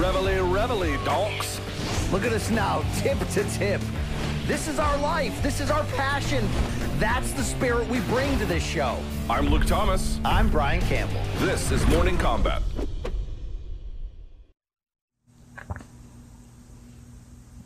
Reveille, reveille, donks. Look at us now, tip to tip. This is our life. This is our passion. That's the spirit we bring to this show. I'm Luke Thomas. I'm Brian Campbell. This is Morning Kombat.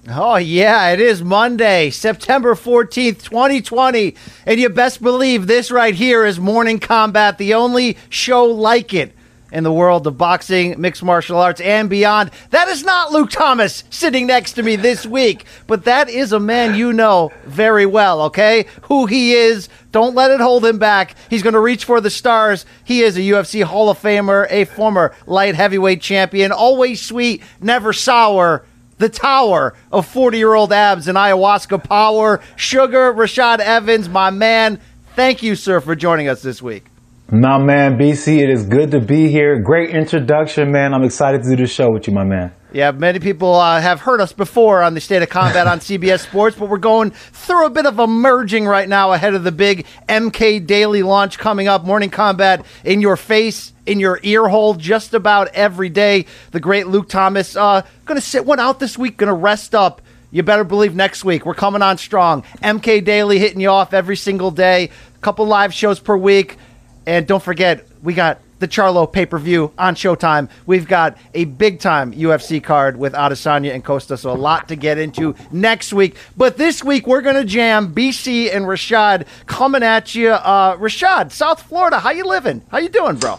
Oh, yeah, it is Monday, September 14th, 2020. And you best believe this right here is Morning Kombat, the only show like it in the world of boxing, mixed martial arts, and beyond. That is not Luke Thomas sitting next to me this week, but that is a man you know very well, okay? Who he is. Don't let it hold him back. He's going to reach for the stars. He is a UFC Hall of Famer, a former light heavyweight champion, always sweet, never sour the tower of 40 year old abs and ayahuasca power. Sugar, Rashad Evans, my man. Thank you, sir, for joining us this week. My man, BC, it is good to be here. Great introduction, man. I'm excited to do the show with you, my man. Yeah, many people uh, have heard us before on the State of Combat on CBS Sports, but we're going through a bit of a merging right now ahead of the big MK Daily launch coming up. Morning Kombat in your face, in your ear hole, just about every day. The great Luke Thomas uh, going to sit one out this week, going to rest up. You better believe next week we're coming on strong. MK Daily hitting you off every single day, a couple live shows per week. And don't forget, we got the Charlo pay per view on Showtime. We've got a big time UFC card with Adesanya and Costa, so a lot to get into next week. But this week, we're going to jam BC and Rashad coming at you. Uh, Rashad, South Florida, how you living? How you doing, bro?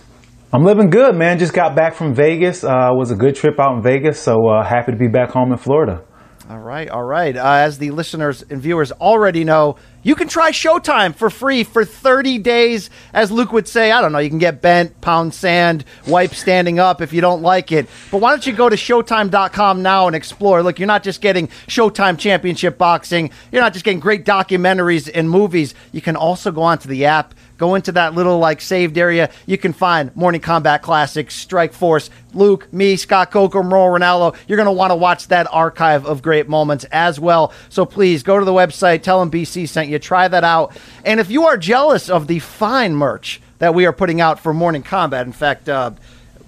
I'm living good, man. Just got back from Vegas. Uh, was a good trip out in Vegas, so uh, happy to be back home in Florida. All right, all right. Uh, as the listeners and viewers already know, you can try Showtime for free for 30 days. As Luke would say, I don't know, you can get bent, pound sand, wipe standing up if you don't like it. But why don't you go to Showtime.com now and explore? Look, you're not just getting Showtime Championship Boxing, you're not just getting great documentaries and movies. You can also go onto the app Go into that little like saved area. You can find Morning Kombat Classics, Strikeforce, Luke, me, Scott Coker, Mauro Ranallo. You're going to want to watch that archive of great moments as well. So please go to the website, tell them BC sent you, try that out. And if you are jealous of the fine merch that we are putting out for Morning Kombat, in fact, uh,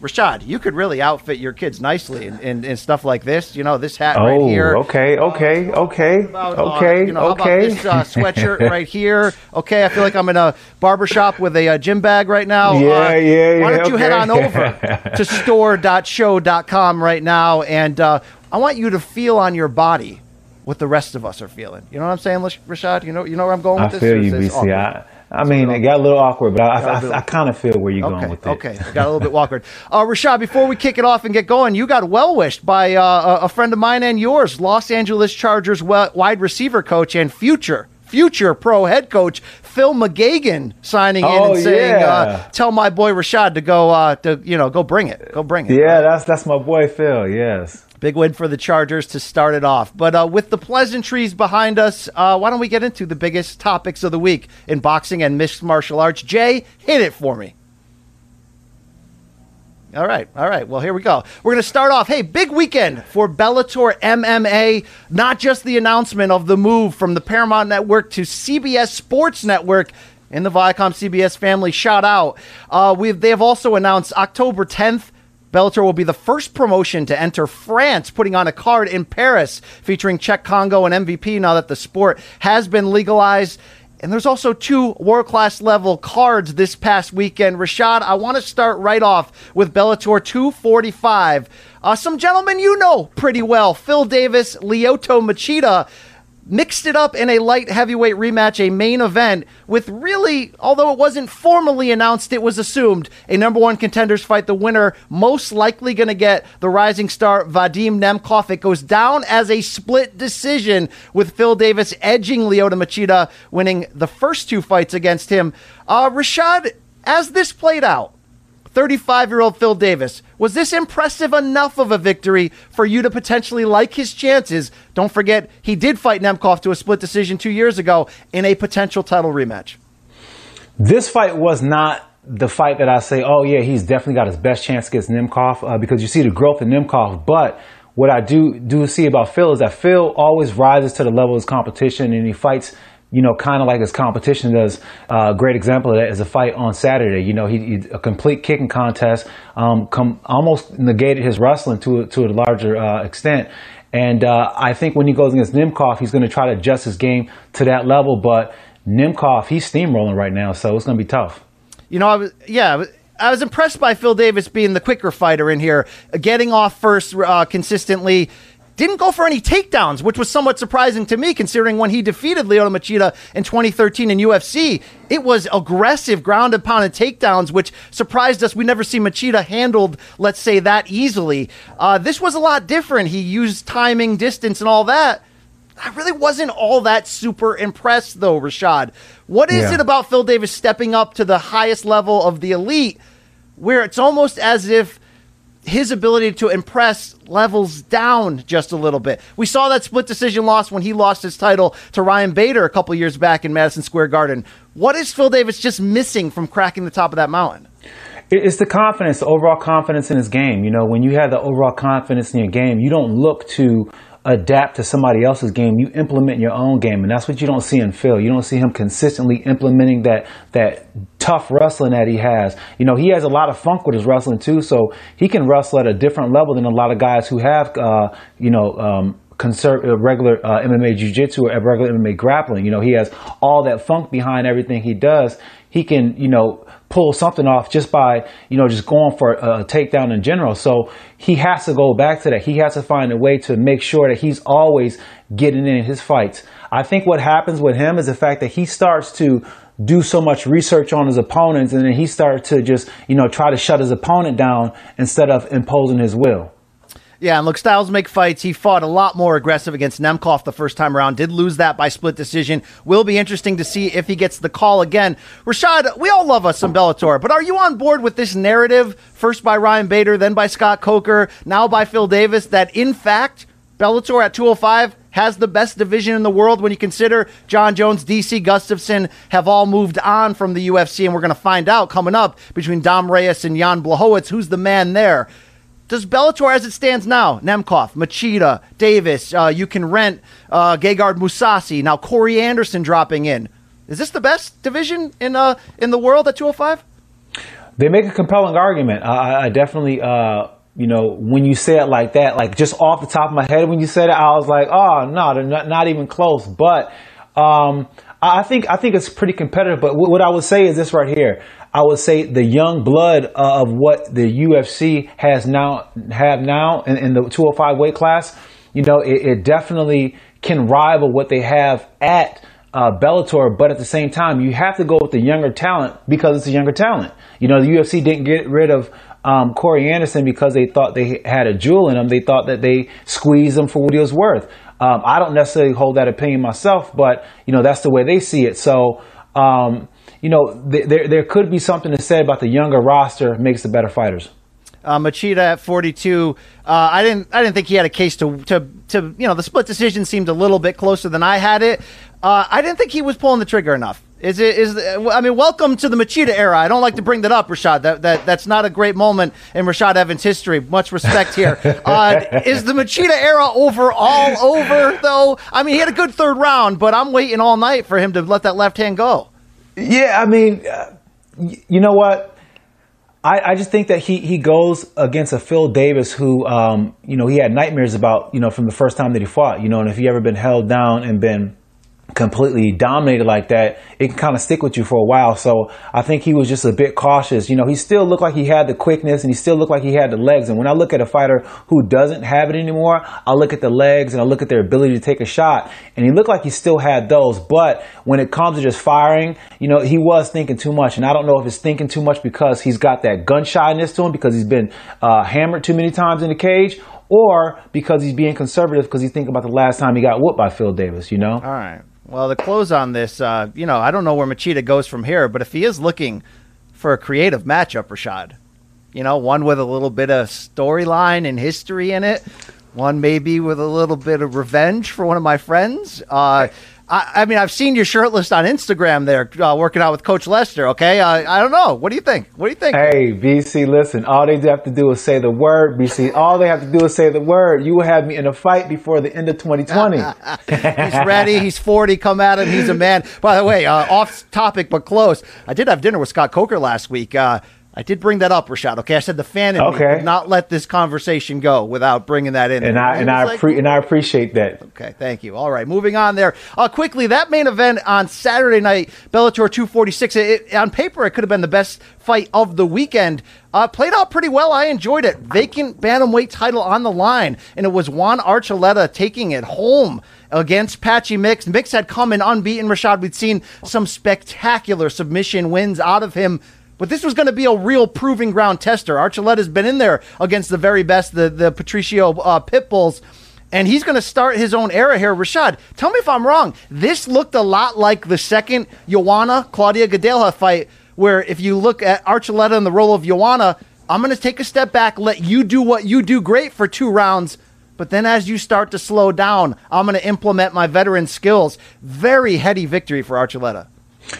Rashad, you could really outfit your kids nicely and, and, and stuff like this. You know, this hat oh, right here. Okay, okay, uh, okay, about, okay, uh, you know, okay. this uh, sweatshirt right here. Okay, I feel like I'm in a barbershop with a, uh, gym bag right now. Yeah, uh, yeah, Why don't yeah, you okay. head on over to store.show.com right now, and uh, I want you to feel on your body what the rest of us are feeling. You know what I'm saying, Rashad? You know, you know where I'm going with I this. feel you, BC. I, I mean, it got a little awkward, but I, I, little- I, kind of feel where you're Okay, going with it. okay, it got a little bit awkward. Uh, Rashad, before we kick it off and get going, you got well wished by uh, a a friend of mine and yours, Los Angeles Chargers wide receiver coach and future future pro head coach Phil McGeoghan signing in Oh, and saying, yeah. uh, "Tell my boy Rashad to go uh, to you know go bring it, go bring it." Yeah, that's that's my boy Phil. Yes. Big win for the Chargers to start it off. But uh, with the pleasantries behind us, uh, why don't we get into the biggest topics of the week in boxing and mixed martial arts? Jay, hit it for me. All right, all right. Well, here we go. We're going to start off. Hey, big weekend for Bellator MMA. Not just the announcement of the move from the Paramount Network to CBS Sports Network in the Viacom CBS family. Shout out. Uh, we've they have also announced October 10th. Bellator will be the first promotion to enter France, putting on a card in Paris featuring Cheick Kongo and MVP now that the sport has been legalized. And there's also two world class level cards this past weekend. Rashad, I want to start right off with Bellator 245. Uh, some gentlemen you know pretty well Phil Davis, Lyoto Machida mixed it up in a light heavyweight rematch, a main event, with really, although it wasn't formally announced, it was assumed a number one contenders fight. The winner most likely going to get the rising star Vadim Nemkov. It goes down as a split decision with Phil Davis edging Lyoto Machida, winning the first two fights against him. Uh, Rashad, as this played out, 35 year old Phil Davis. Was this impressive enough of a victory for you to potentially like his chances? Don't forget, he did fight Nemkov to a split decision two years ago in a potential title rematch. This fight was not the fight that I say, oh yeah, he's definitely got his best chance against Nemkov uh, because you see the growth in Nemkov. But what I do do see about Phil is that Phil always rises to the level of his competition and he fights you know, kind of like his competition does. Uh, a great example of that is a fight on Saturday. You know, he, he a complete kicking contest, um, com- almost negated his wrestling to to a larger uh, extent. And uh, I think when he goes against Nemkov, he's going to try to adjust his game to that level. But Nemkov, he's steamrolling right now, so it's going to be tough. You know, I was yeah. I was impressed by Phil Davis being the quicker fighter in here, getting off first uh, consistently, didn't go for any takedowns, which was somewhat surprising to me considering when he defeated Lyoto Machida in 2013 in UFC, it was aggressive ground and pound and takedowns, which surprised us. We never see Machida handled, let's say, that easily. Uh, this was a lot different. He used timing, distance, and all that. I really wasn't all that super impressed, though, Rashad. What is Yeah. it about Phil Davis stepping up to the highest level of the elite where it's almost as if his ability to impress levels down just a little bit. We saw that split decision loss when he lost his title to Ryan Bader a couple years back in Madison Square Garden. What is Phil Davis just missing from cracking the top of that mountain? It's the confidence, the overall confidence in his game. You know, when you have the overall confidence in your game, you don't look to adapt to somebody else's game. You implement your own game, and that's what you don't see in Phil. You don't see him consistently implementing that that tough wrestling that he has. You know, he has a lot of funk with his wrestling too, so he can wrestle at a different level than a lot of guys who have, uh, you know. Um, conserv- uh, regular uh, MMA jiu-jitsu or regular MMA grappling. You know, he has all that funk behind everything he does. He can, you know, pull something off just by, you know, just going for a takedown in general. So he has to go back to that. He has to find a way to make sure that he's always getting in his fights. I think what happens with him is the fact that he starts to do so much research on his opponents and then he starts to just, you know, try to shut his opponent down instead of imposing his will. Yeah, and look, styles make fights. He fought a lot more aggressive against Nemkov the first time around. Did lose that by split decision. Will be interesting to see if he gets the call again. Rashad, we all love us some Bellator, but are you on board with this narrative? First by Ryan Bader, then by Scott Coker, now by Phil Davis. That in fact, Bellator at 205 has the best division in the world when you consider Jon Jones, DC Gustafson have all moved on from the UFC, and we're going to find out coming up between Dom Reyes and Jan Blachowicz who's the man there. Does Bellator, as it stands now, Nemkov, Machida, Davis, uh, you can rent uh, Gegard Mousasi, now Corey Anderson dropping in. Is this the best division in uh, in the world at 205? They make a compelling argument. I, I- definitely, uh, you know, when you say it like that, like just off the top of my head, when you said it, I was like, oh no, they're not, not even close. But um, I think I think it's pretty competitive. But what I would say is this right here. I would say the young blood uh, of what the UFC has now have now in, in the 205 weight class. You know, it, it definitely can rival what they have at uh, Bellator, but at the same time, you have to go with the younger talent because it's a younger talent. You know, the UFC didn't get rid of um, Corey Anderson because they thought they had a jewel in him. They thought that they squeezed him for what he was worth. Um, I don't necessarily hold that opinion myself, but you know that's the way they see it. So, um, you know, th- there there could be something to say about the younger roster makes the better fighters. Uh, Machida at 42. Uh, I didn't. I didn't think he had a case to to to. You know, the split decision seemed a little bit closer than I had it. Uh, I didn't think he was pulling the trigger enough. Is it? Is I mean, welcome to the Machida era. I don't like to bring that up, Rashad. That that that's not a great moment in Rashad Evans' history. Much respect here. Uh, is the Machida era over all over though? I mean, he had a good third round, but I'm waiting all night for him to let that left hand go. Yeah, I mean, uh, you know what? I, I just think that he, he goes against a Phil Davis who, um, you know, he had nightmares about, you know, from the first time that he fought, you know, and if he ever been held down and been completely dominated like that, it can kind of stick with you for a while. So I think he was just a bit cautious. You know, he still looked like he had the quickness and he still looked like he had the legs. And when I look at a fighter who doesn't have it anymore, I look at the legs and I look at their ability to take a shot. And he looked like he still had those. But when it comes to just firing, you know, he was thinking too much. And I don't know if it's thinking too much because he's got that gun shyness to him because he's been uh, hammered too many times in the cage or because he's being conservative because he's thinking about the last time he got whooped by Phil Davis, you know? All right. Well, the close on this, uh, you know, I don't know where Machida goes from here, but if he is looking for a creative matchup, Rashad, you know, one with a little bit of storyline and history in it, one maybe with a little bit of revenge for one of my friends. Uh, I, I mean, I've seen you shirtless on Instagram there, uh, working out with Coach Lester. Okay, uh, I don't know. What do you think? What do you think? Hey, BC, listen. All they have to do is say the word, BC. All they have to do is say the word. You will have me in a fight before the end of 2020. he's ready. He's 40. Come at him. He's a man. By the way, uh, off topic but close. I did have dinner with Scott Coker last week. I did bring that up, Rashad. Okay, I said the fan in okay. me did not let this conversation go without bringing that in. And I and I, like, pre- and I appreciate that. Okay, thank you. All right, moving on there. Uh, quickly, that main event on Saturday night, Bellator 246. It, on paper, it could have been the best fight of the weekend. Uh, played out pretty well. I enjoyed it. Vacant bantamweight title on the line, and it was Juan Archuleta taking it home against Patchy Mix. Mix had come in unbeaten. Rashad, we'd seen some spectacular submission wins out of him but this was going to be a real proving ground tester. Archuleta's been in there against the very best, the, the Patricio uh, Pitbulls. And he's going to start his own era here. Rashad, tell me if I'm wrong. This looked a lot like the second Joanna Claudia Gadelha fight, where if you look at Archuleta in the role of Joanna, I'm going to take a step back, let you do what you do great for two rounds. But then as you start to slow down, I'm going to implement my veteran skills. Very heady victory for Archuleta.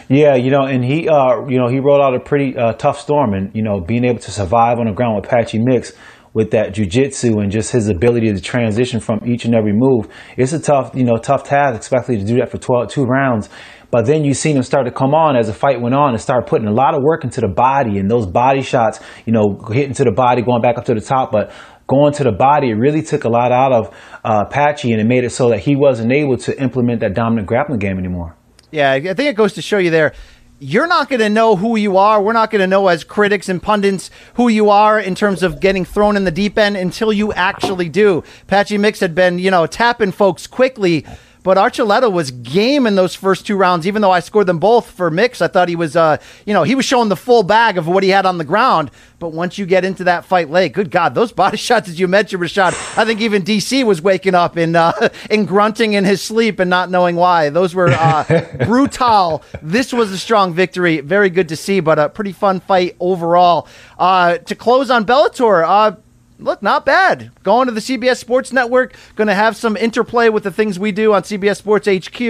Yeah, you know, and he, uh, you know, he rolled out a pretty uh, tough storm, and you know, being able to survive on the ground with Patchy Mix with that jujitsu and just his ability to transition from each and every move, it's a tough, you know, tough task, especially to do that for 12, two rounds. But then you seen him start to come on as the fight went on and start putting a lot of work into the body and those body shots, you know, hitting to the body, going back up to the top, but going to the body, it really took a lot out of uh, Patchy and it made it so that he wasn't able to implement that dominant grappling game anymore. Yeah, I think it goes to show you there. You're not going to know who you are. We're not going to know as critics and pundits who you are in terms of getting thrown in the deep end until you actually do. Patchy Mix had been, you know, tapping folks quickly but Archuleta was game in those first two rounds, even though I scored them both for Mix. I thought he was, uh, you know, he was showing the full bag of what he had on the ground. But once you get into that fight late, good God, those body shots, as you mentioned, Rashad, I think even DC was waking up and, uh, and grunting in his sleep and not knowing why. Those were uh, brutal. This was a strong victory. Very good to see, but a pretty fun fight overall. Uh, to close on Bellator, uh, look, not bad. Going to the CBS Sports Network, going to have some interplay with the things we do on CBS Sports HQ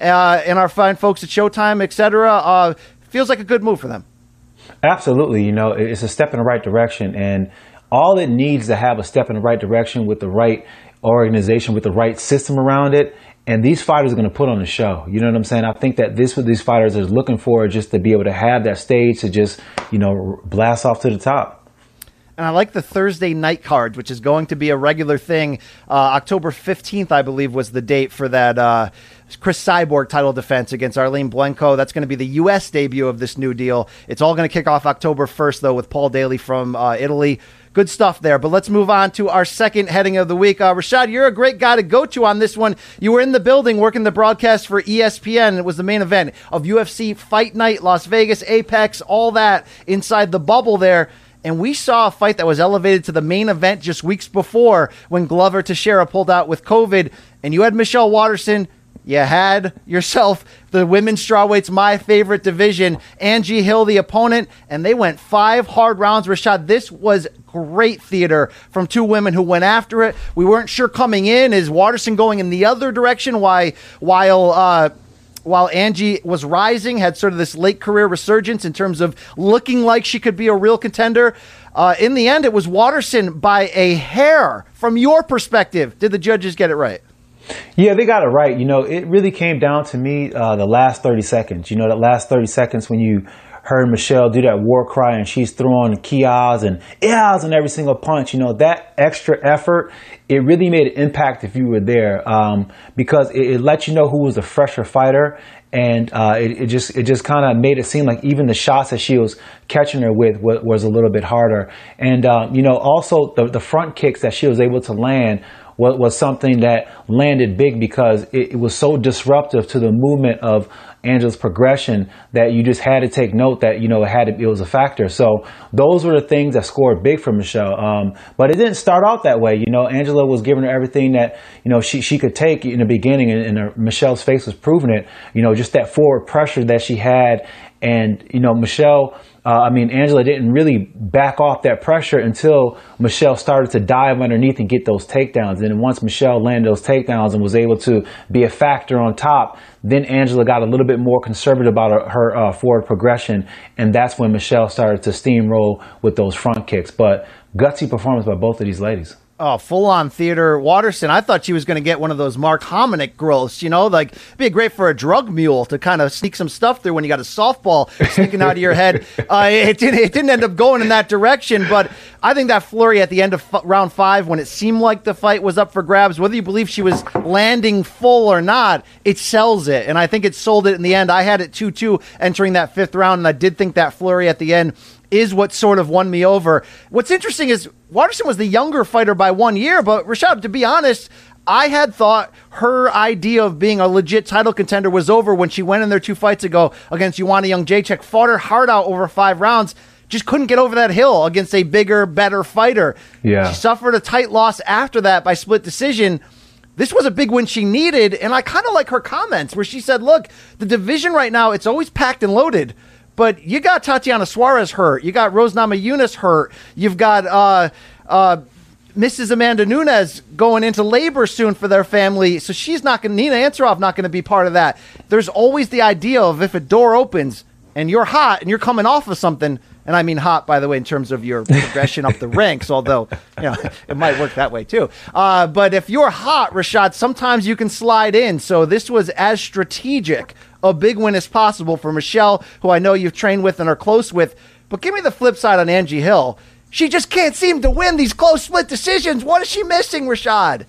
uh, and our fine folks at Showtime, etc. Uh, feels like a good move for them. Absolutely. You know, it's a step in the right direction. And all it needs to have a step in the right direction with the right organization, with the right system around it. And these fighters are going to put on a show. You know what I'm saying? I think that this what these fighters are looking for just to be able to have that stage to just, you know, blast off to the top. And I like the Thursday night card, which is going to be a regular thing. Uh, October 15th, I believe, was the date for that uh, Cris Cyborg title defense against Arlene Blencowe. That's going to be the U.S. debut of this new deal. It's all going to kick off October 1st, though, with Paul Daley from uh, Italy. Good stuff there. But let's move on to our second heading of the week. Uh, Rashad, you're a great guy to go to on this one. You were in the building working the broadcast for ESPN. It was the main event of UFC Fight Night, Las Vegas, Apex, all that inside the bubble there. And we saw a fight that was elevated to the main event just weeks before when Glover Teixeira pulled out with COVID. And you had Michelle Waterson. You had yourself the women's strawweights, my favorite division. Angie Hill, the opponent, and they went five hard rounds. Rashad, this was great theater from two women who went after it. We weren't sure coming in. Is Waterson going in the other direction? Why, while uh, while Angie was rising, had sort of this late career resurgence in terms of looking like she could be a real contender. Uh, in the end, it was Waterson by a hair. From your perspective, did the judges get it right? Yeah, they got it right. You know, it really came down to me uh, the last 30 seconds. You know, the last 30 seconds when you heard Michelle do that war cry and she's throwing kias and ias and every single punch. You know, that extra effort, it really made an impact if you were there um, because it, it let you know who was the fresher fighter. And uh, it, it, just it just kind of made it seem like even the shots that she was catching her with was, was a little bit harder. And uh, you know also the, the front kicks that she was able to land was, was something that landed big because it, it, was so disruptive to the movement of Angela's progression that you just had to take note that you know it had to, it was a factor. So those were the things that scored big for Michelle. Um, but it didn't start out that way. You know, Angela was giving her everything that you know she she could take in the beginning, and, and her, Michelle's face was proving it. You know, just that forward pressure that she had, and you know Michelle uh, I mean, Angela didn't really back off that pressure until Michelle started to dive underneath and get those takedowns. And once Michelle landed those takedowns and was able to be a factor on top, then Angela got a little bit more conservative about her, her uh, forward progression. And that's when Michelle started to steamroll with those front kicks. But gutsy performance by both of these ladies. Oh, full on theater. Waterson, I thought she was going to get one of those Mark Hominick growths, you know, like be great for a drug mule to kind of sneak some stuff through when you got a softball sneaking out of your head. Uh, it, didn't, it didn't end up going in that direction, but I think that flurry at the end of f- round five, when it seemed like the fight was up for grabs, whether you believe she was landing full or not, it sells it. And I think it sold it in the end. I had it 2 2 entering that fifth round, and I did think that flurry at the end is what sort of won me over. What's interesting is Waterson was the younger fighter by one year, but Rashad, to be honest, I had thought her idea of being a legit title contender was over when she went in there two fights ago against Joanna Jędrzejczyk, fought her heart out over five rounds, just couldn't get over that hill against a bigger, better fighter. Yeah. She suffered a tight loss after that by split decision. This was a big win she needed, and I kind of like her comments where she said, "Look, the division right now it's always packed and loaded." But you got Tatiana Suarez hurt. You got Rose Namajunas hurt. You've got uh, uh, Mrs. Amanda Nunes going into labor soon for their family. So she's not going Nina Ansaroff not going to be part of that. There's always the idea of if a door opens and you're hot and you're coming off of something, and I mean hot, by the way, in terms of your progression up the ranks, although you know it might work that way too. Uh, but if you're hot, Rashad, sometimes you can slide in. So this was as strategic a big win as possible for Michelle, who I know you've trained with and are close with. But give me the flip side on Angie Hill. She just can't seem to win these close split decisions. What is she missing, Rashad?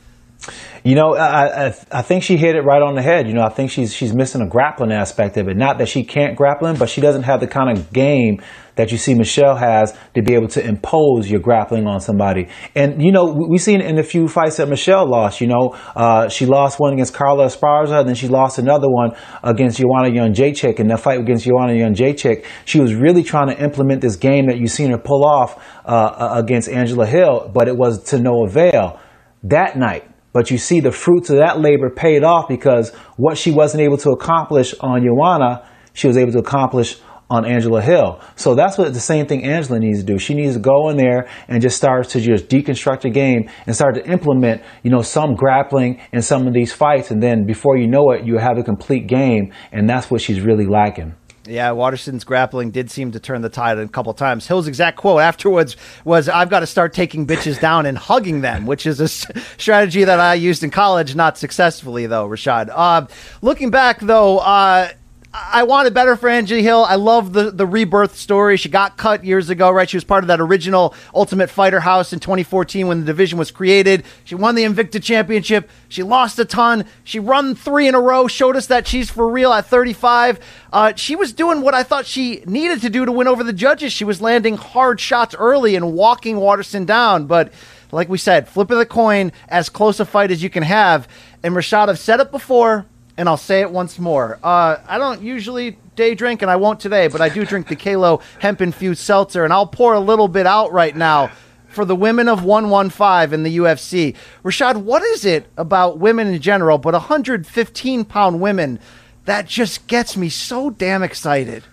You know, I, I, I think she hit it right on the head. You know, I think she's she's missing a grappling aspect of it. Not that she can't grapple, but she doesn't have the kind of game that you see Michelle has to be able to impose your grappling on somebody. And you know, we've seen in a few fights that Michelle lost. You know, uh, she lost one against Carla Esparza, and then she lost another one against Joanna Jędrzejczyk. And that fight against Joanna Jędrzejczyk, she was really trying to implement this game that you've seen her pull off uh, against Angela Hill, but it was to no avail. That night, but you see the fruits of that labor paid off because what she wasn't able to accomplish on Joanna, she was able to accomplish on Angela Hill. So that's what the same thing Angela needs to do. She needs to go in there and just start to just deconstruct the game and start to implement, you know, some grappling in some of these fights. And then before you know it, you have a complete game. And that's what she's really lacking. Yeah, Waterson's grappling did seem to turn the tide a couple times. Hill's exact quote afterwards was, "I've got to start taking bitches down and hugging them," which is a strategy that I used in college, not successfully though. Rashad. Uh, looking back though. Uh, I wanted better for Angie Hill. I love the, the rebirth story. She got cut years ago, right? She was part of that original Ultimate Fighter House in 2014 when the division was created. She won the Invicta Championship. She lost a ton. She run three in a row, showed us that she's for real at 35. Uh, she was doing what I thought she needed to do to win over the judges. She was landing hard shots early and walking Waterson down. But like we said, flip of the coin, as close a fight as you can have. And Rashad, I've said it before and I'll say it once more. Uh, I don't usually day drink, and I won't today, but I do drink the Kalo hemp infused seltzer, and I'll pour a little bit out right now for the women of 115 in the UFC. Rashad, what is it about women in general, but 115 pound women, that just gets me so damn excited?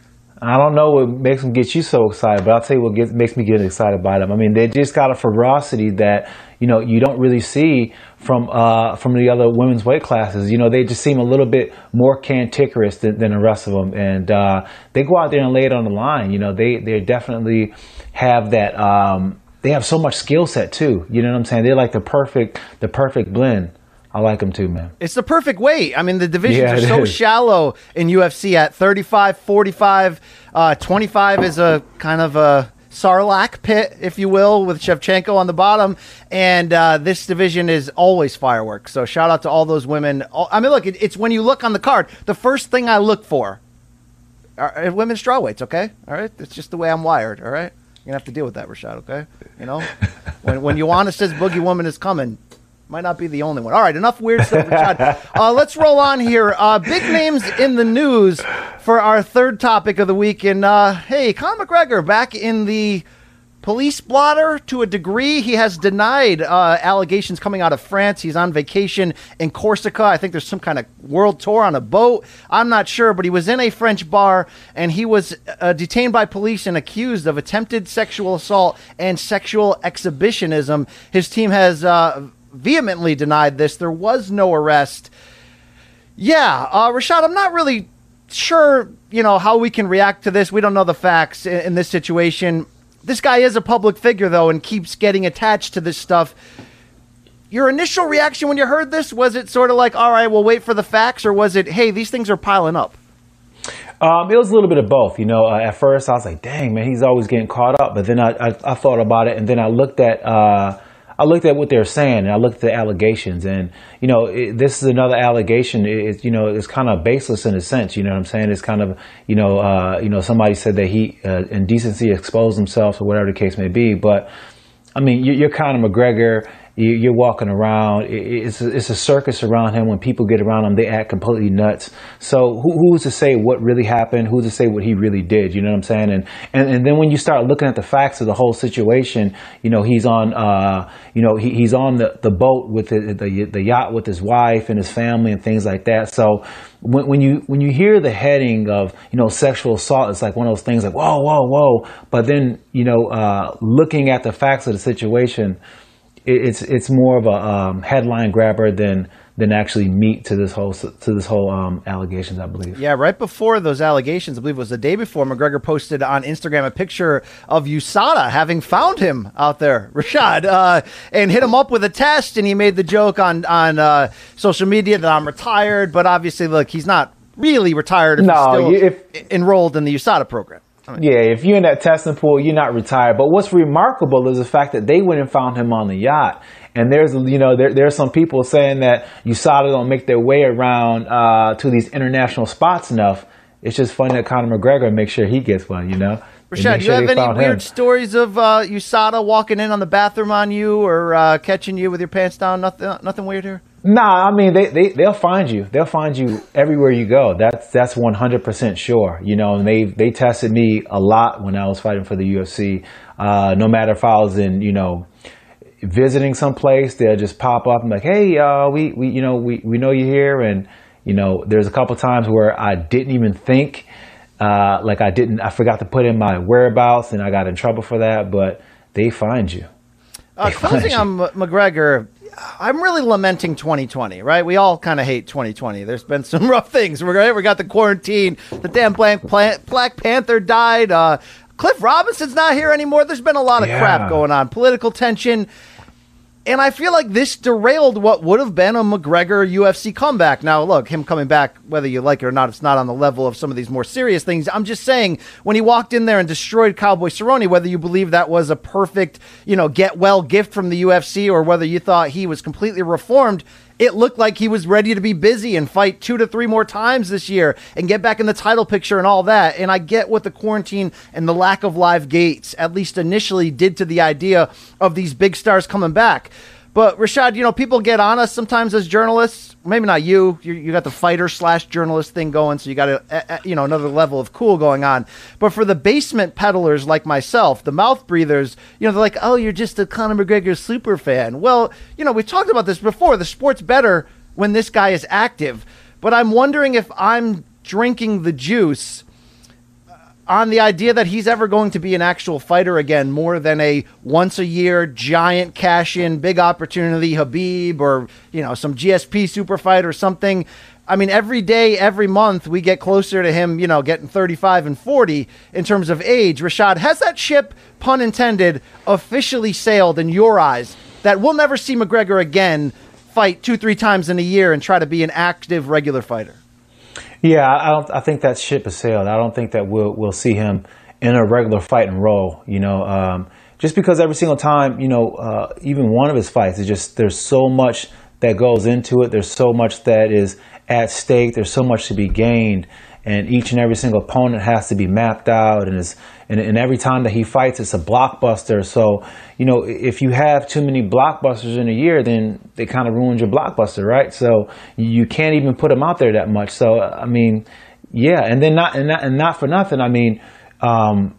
I don't know what makes them get you so excited, but I'll tell you what gets, makes me get excited about them. I mean, they just got a ferocity that you know you don't really see from uh, from the other women's weight classes. You know, they just seem a little bit more cantankerous than, than the rest of them, and uh, they go out there and lay it on the line. You know, they they definitely have that. Um, they have so much skill set too. You know what I'm saying? They're like the perfect the perfect blend. I like them too, man. It's the perfect weight. I mean, the divisions Yeah, are so is. shallow in UFC at 35, 45. Uh, 25 is a kind of a Sarlacc pit, if you will, with Shevchenko on the bottom. And uh, this division is always fireworks. So shout out to all those women. I mean, look, it's when you look on the card, the first thing I look for are, women's strawweights, okay? All right? It's just the way I'm wired, all right? You're going to have to deal with that, Rashad, okay? You know? when, when Ioana says Boogie Woman is coming, might not be the only one. All right, enough weird stuff. Uh, let's roll on here. Uh, big names in the news for our third topic of the week. And uh, hey, Conor McGregor back in the police blotter to a degree. He has denied uh, allegations coming out of France. He's on vacation in Corsica. I think there's some kind of world tour on a boat. I'm not sure, but he was in a French bar and he was uh, detained by police and accused of attempted sexual assault and sexual exhibitionism. His team has uh, vehemently denied this. There was no arrest. Yeah, uh, Rashad, I'm not really sure, you know, how we can react to this. We don't know the facts in, in this situation. This guy is a public figure, though, and keeps getting attached to this stuff. Your initial reaction when you heard this was it sort of like, all right, we'll wait for the facts, or was it, hey, these things are piling up? Um, it was a little bit of both. You know, uh, at first I was like, dang, man, he's always getting caught up. But then I, I, I thought about it, and then I looked at. Uh, I looked at what they're saying and I looked at the allegations and, you know, it, this is another allegation. It, you know, it's kind of baseless in a sense. You know what I'm saying? It's kind of, you know, uh, you know, somebody said that he, uh, indecency exposed himself or whatever the case may be. But I mean, you, you're Conor McGregor you, are walking around. It's a, circus around him. When people get around him, they act completely nuts. So who, who's to say what really happened? Who's to say what he really did? You know what I'm saying? And and, and then when you start looking at the facts of the whole situation, you know he's on uh, you know he, he's on the, the boat with the, the, the yacht with his wife and his family and things like that. So when, when you when you hear the heading of you know sexual assault, it's like one of those things like whoa whoa whoa. But then you know uh, looking at the facts of the situation it's it's more of a um, headline grabber than than actually meat to this whole to this whole um, allegations. I believe. Yeah, right before those allegations, I believe it was the day before. McGregor posted on Instagram a picture of USADA having found him out there, Rashad, uh, and hit him up with a test, and he made the joke on on uh, social media that I'm retired, but obviously, look, he's not really retired if no, he's still if, enrolled in the USADA program. Yeah, if you're in that testing pool, you're not retired. But what's remarkable is the fact that they went and found him on the yacht. And there's, you know, there, there's some people saying that USADA don't make their way around uh, to these international spots enough. It's just funny that Conor McGregor makes sure he gets one, you know. Rashad, do you have any weird him. stories of uh, USADA walking in on the bathroom on you or uh, catching you with your pants down? Nothing, nothing weird here. Nah, I mean they, they they'll find you. They'll find you everywhere you go. That's that's one hundred percent sure. You know, and they they tested me a lot when I was fighting for the UFC. Uh, no matter if I was in, you know, visiting someplace, they'll just pop up and like, hey, uh, we we you know we we know you're here, and you know, there's a couple times where I didn't even think, uh, like I didn't, I forgot to put in my whereabouts, and I got in trouble for that. But they find you. Uh, closing on McGregor, I'm really lamenting 2020, right? We all kind of hate 2020. There's been some rough things. We're right? we got the quarantine. The damn Black, Black Panther died. Uh, Cliff Robinson's not here anymore. There's been a lot of yeah. crap going on, political tension. And I feel like this derailed what would have been a McGregor UFC comeback. Now, look, him coming back, whether you like it or not, it's not on the level of some of these more serious things. I'm just saying, when he walked in there and destroyed Cowboy Cerrone, whether you believe that was a perfect, you know, get well gift from the UFC or whether you thought he was completely reformed, it looked like he was ready to be busy and fight two to three more times this year and get back in the title picture and all that. And I get what the quarantine and the lack of live gates, at least initially, did to the idea of these big stars coming back. But Rashad, you know, people get on us sometimes as journalists. Maybe not you. You, you got the fighter slash journalist thing going, so you got a, a, you know another level of cool going on. But for the basement peddlers like myself, the mouth breathers, you know, they're like, "Oh, you're just a Conor McGregor super fan." Well, you know, we talked about this before. The sport's better when this guy is active. But I'm wondering if I'm drinking the juice on the idea that he's ever going to be an actual fighter again more than a once a year giant cash in big opportunity Khabib or you know some GSP super fight or something. I mean every day every month we get closer to him, you know, getting 35 and 40 in terms of age. Rashad, has that ship pun intended officially sailed in your eyes that we'll never see McGregor again fight 2-3 times in a year and try to be an active regular fighter? Yeah, I don't. I think that ship has sailed. I don't think that we'll we'll see him in a regular fight and role. You know, um, just because every single time, you know, uh, even one of his fights is just there's so much that goes into it. There's so much that is at stake. There's so much to be gained and each and every single opponent has to be mapped out and is and, and, every time that he fights it's a blockbuster so you know if you have too many blockbusters in a year then they kind of ruins your blockbuster right so you can't even put them out there that much so i mean yeah and then not and not, and not for nothing i mean um,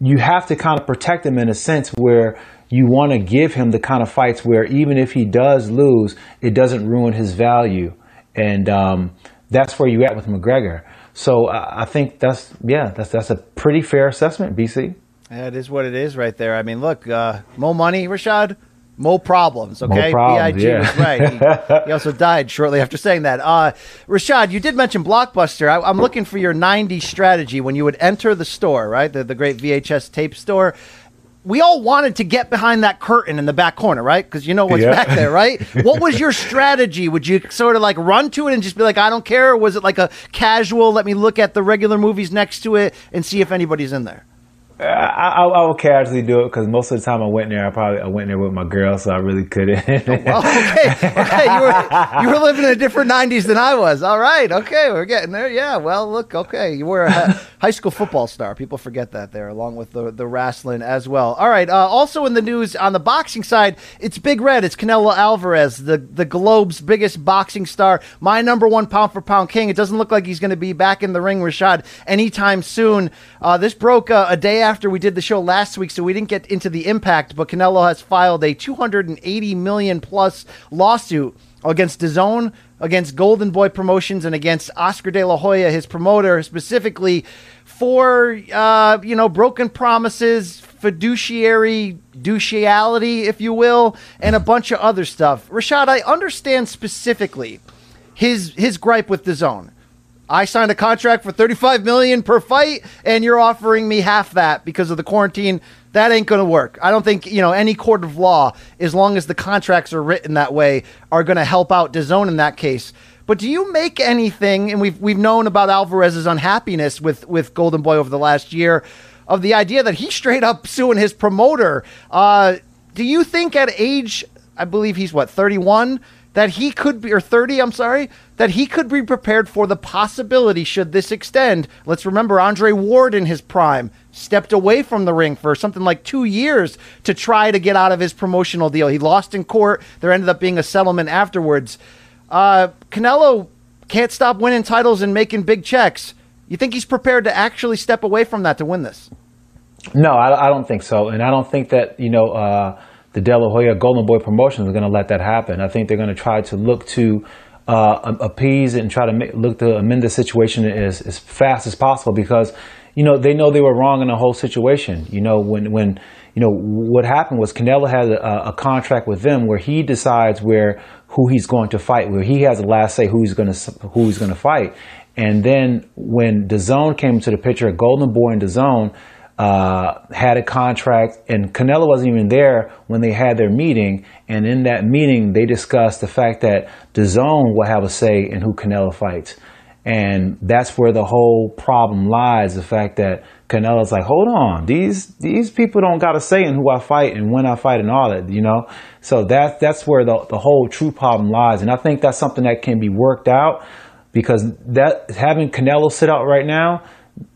you have to kind of protect him in a sense where you want to give him the kind of fights where even if he does lose, it doesn't ruin his value. And um, that's where you at with McGregor. So I, I think that's yeah, that's that's a pretty fair assessment, BC. That is what it is right there. I mean, look, uh, more money, Rashad, more problems. Okay, Big yeah. was right. He, he also died shortly after saying that. Uh, Rashad, you did mention Blockbuster. I, I'm looking for your '90s strategy when you would enter the store, right? The the great VHS tape store. We all wanted to get behind that curtain in the back corner, right? Because you know what's Yeah. back there, right? what was your strategy? Would you sort of like run to it and just be like, I don't care? Or was it like a casual, let me look at the regular movies next to it and see if anybody's in there? I, I, would casually do it because most of the time I went there, I probably I went there with my girl, so I really couldn't. Oh, okay, okay. You were you were living in a different '90s than I was. All right, okay, we're getting there. Yeah. Well, look, okay, you were a high school football star. People forget that there, along with the the wrestling as well. All right. Uh, also in the news on the boxing side, it's Big Red. It's Canelo Alvarez, the the globe's biggest boxing star, my number one pound for pound king. It doesn't look like he's going to be back in the ring, Rashad, anytime soon. Uh, this broke uh, a day after we did the show last week, so we didn't get into the impact. But Canelo has filed a 280 million plus lawsuit against DAZN, against Golden Boy Promotions, and against Oscar De La Hoya, his promoter, specifically for uh, you know broken promises, fiduciary douchiality, if you will, and a bunch of other stuff. Rashad, I understand specifically his his gripe with zone. I signed a contract for 35 million per fight and you're offering me half that because of the quarantine. That ain't going to work. I don't think, you know, any court of law as long as the contracts are written that way are going to help out DAZN in that case. But do you make anything and we've we've known about Alvarez's unhappiness with with Golden Boy over the last year of the idea that he's straight up suing his promoter. Uh do you think at age I believe he's what 31 that he could be, or 30, I'm sorry, that he could be prepared for the possibility should this extend. Let's remember Andre Ward in his prime stepped away from the ring for something like two years to try to get out of his promotional deal. He lost in court. There ended up being a settlement afterwards. Uh, Canelo can't stop winning titles and making big checks. You think he's prepared to actually step away from that to win this? No, I, I don't think so, and I don't think that you know uh, the De La Hoya Golden Boy Promotions are going to let that happen. I think they're going to try to look to uh, appease and try to make, look to amend the situation as, as fast as possible because you know they know they were wrong in the whole situation. You know when when you know what happened was Canelo had a, a contract with them where he decides where who he's going to fight, where he has the last say who he's going to who he's going to fight. And then when DAZN came to the picture, Golden Boy and DAZN uh, had a contract, and Canelo wasn't even there when they had their meeting. And in that meeting, they discussed the fact that DAZN will have a say in who Canelo fights. And that's where the whole problem lies. The fact that Canelo's like, hold on, these these people don't got a say in who I fight and when I fight and all that, you know. So that that's where the the whole true problem lies. And I think that's something that can be worked out because that having Canelo sit out right now,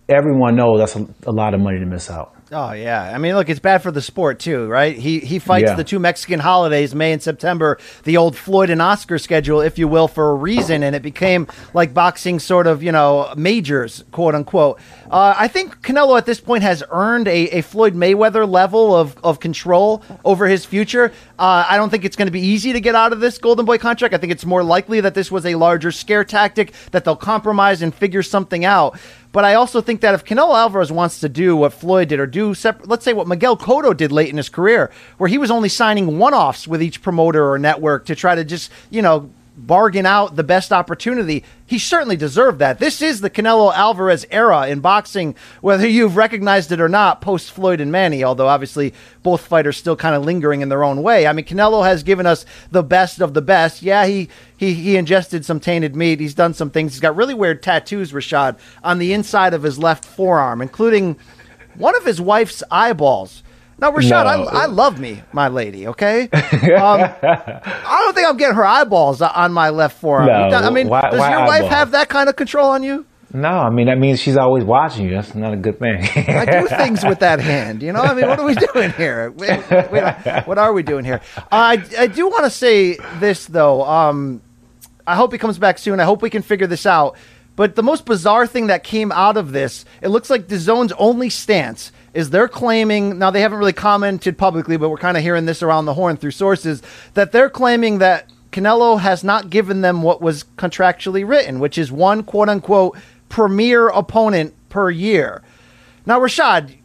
everyone knows that's a, a lot of money to miss out. Oh yeah, I mean, look, it's bad for the sport too, right? He he fights Yeah. the two Mexican holidays, May and September, the old Floyd and Oscar schedule, if you will, for a reason, and it became like boxing, sort of, you know, majors, quote unquote. Uh, I think Canelo at this point has earned a, a Floyd Mayweather level of of control over his future. Uh, I don't think it's going to be easy to get out of this Golden Boy contract. I think it's more likely that this was a larger scare tactic that they'll compromise and figure something out. But I also think that if Canelo Alvarez wants to do what Floyd did or do, sep- let's say what Miguel Cotto did late in his career, where he was only signing one offs with each promoter or network to try to just, you know, bargain out the best opportunity, he certainly deserved that. This is the Canelo Alvarez era in boxing, whether you've recognized it or not, post Floyd and Manny, although obviously both fighters still kind of lingering in their own way. I mean, Canelo has given us the best of the best. Yeah, he, he, he ingested some tainted meat. He's done some things. He's got really weird tattoos, Rashad, on the inside of his left forearm, including one of his wife's eyeballs. Now, Rashad, No. I, I love me, my lady, okay? Um, I don't think I'm getting her eyeballs on my left forearm. No, I mean, why- does why your wife have that kind of control on you? No, I mean that means she's always watching you. That's not a good thing. I do things with that hand. You know, I mean, what are we doing here? What are we doing here? I, I do want to say this though. Um, I hope he comes back soon. I hope we can figure this out. But the most bizarre thing that came out of this, it looks like DAZN's only stance is they're claiming now they haven't really commented publicly, but we're kind of hearing this around the horn through sources that they're claiming that Canelo has not given them what was contractually written, which is one quote unquote premier opponent per year. Now, Rashad,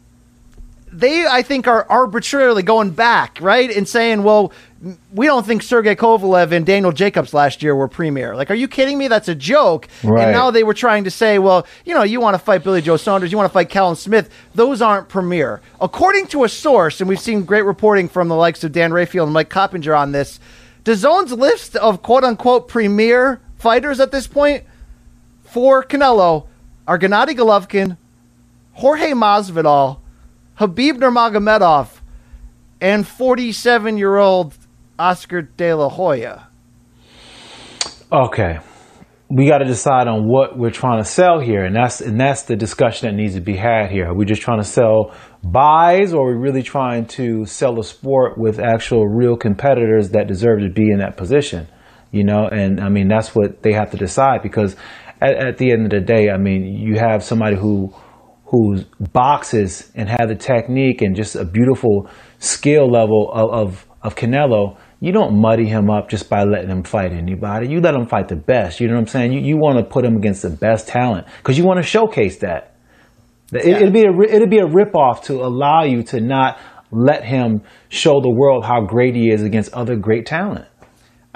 they I think are arbitrarily going back, right, and saying, well, we don't think Sergey Kovalev and Daniel Jacobs last year were premier. Like, are you kidding me? That's a joke. Right. And now they were trying to say, well, you know, you want to fight Billy Joe Saunders, you want to fight Callum Smith. Those aren't premier. According to a source, and we've seen great reporting from the likes of Dan Rafael and Mike Coppinger on this, DAZN's list of quote unquote premier fighters at this point for Canelo are Gennady Golovkin, Jorge Masvidal, Khabib Nurmagomedov, and 47 year old Oscar De La Hoya. Okay. We got to decide on what we're trying to sell here, and that's and that's the discussion that needs to be had here. Are we just trying to sell buys, or are we really trying to sell a sport with actual real competitors that deserve to be in that position? You know, and I mean that's what they have to decide because at, at the end of the day, I mean you have somebody who who boxes and have the technique and just a beautiful skill level of, of, of Canelo, you don't muddy him up just by letting him fight anybody. You let him fight the best. You know what I'm saying? You, you want to put him against the best talent because you want to showcase that. It. It'd be a it'd be a ripoff to allow you to not let him show the world how great he is against other great talent.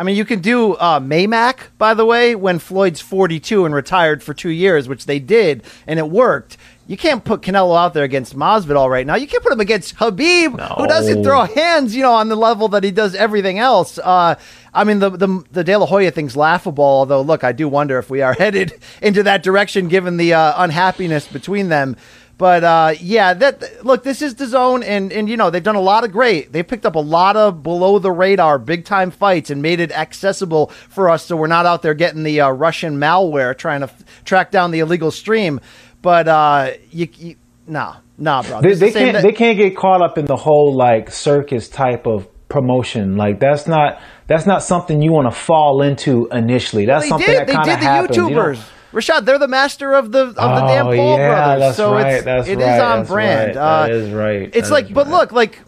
I mean, you can do uh, Maymac, by the way, when Floyd's 42 and retired for two years, which they did, and it worked. You can't put Canelo out there against Masvidal right now. You can't put him against Khabib, who doesn't throw hands, you know, on the level that he does everything else. Uh, I mean, the, the the De La Hoya thing's laughable. Although, look, I do wonder if we are headed into that direction, given the uh, unhappiness between them. But uh, yeah, that look, this is the zone, and and you know they've done a lot of great. They picked up a lot of below the radar, big time fights, and made it accessible for us, so we're not out there getting the uh, Russian malware trying to f- track down the illegal stream. But uh, you, you nah, nah, bro. They, they the can't that- they can't get caught up in the whole like circus type of promotion. Like that's not that's not something you want to fall into initially. That's they something did. that They kind did of the happens. you know? YouTubers. Rashad, they're the master of the of the damn Oh, Paul yeah, brothers. that's so right, it's that's it is right, on that's brand. right, Uh, that is right, It's that like, is but look, like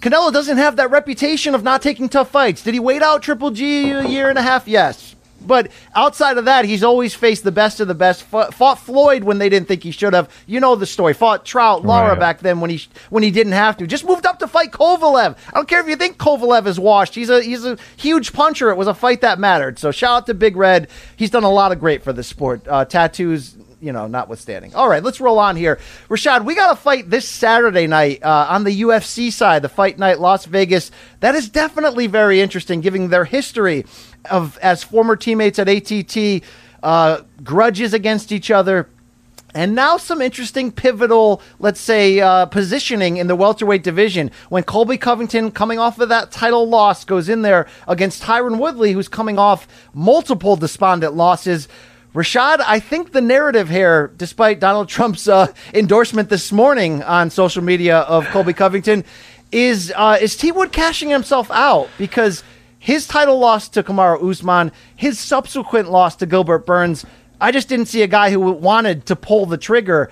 Canelo doesn't have that reputation of not taking tough fights. Did he wait out Triple G a year and a half? Yes. But outside of that, he's always faced the best of the best. Fought, fought Floyd when they didn't think he should have. You know the story. Fought Trout, Lara Right. back then when he when he didn't have to. Just moved up to fight Kovalev. I don't care if you think Kovalev is washed. He's a he's a huge puncher. It was a fight that mattered. So shout out to Big Red. He's done a lot of great for the sport. Uh, tattoos, you know, notwithstanding. All right, let's roll on here. Rashad, we got a fight this Saturday night uh, on the UFC side, the Fight Night Las Vegas. That is definitely very interesting, given their history of as former teammates at ATT, uh, grudges against each other. And now some interesting pivotal, let's say, uh, positioning in the welterweight division when Colby Covington, coming off of that title loss, goes in there against Tyron Woodley, who's coming off multiple despondent losses. Rashad, I think the narrative here, despite Donald Trump's uh, endorsement this morning on social media of Colby Covington, is uh, is T Wood cashing himself out because his title loss to Kamaru Usman, his subsequent loss to Gilbert Burns. I just didn't see a guy who wanted to pull the trigger.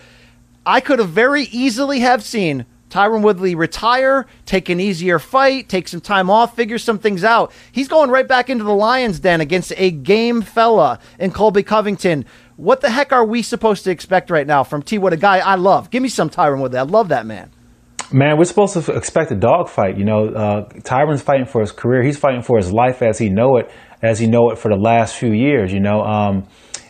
I could have very easily have seen Tyron Woodley retire, take an easier fight, take some time off, figure some things out. He's going right back into the Lions Den against a game fella in Colby Covington. What the heck are we supposed to expect right now from T Wood, a guy I love? Give me some Tyron Woodley. I love that man. Man, we're supposed to expect a dogfight. You know, uh, Tyron's fighting for his career. He's fighting for his life as he know it, as he know it for the last few years. You know, um,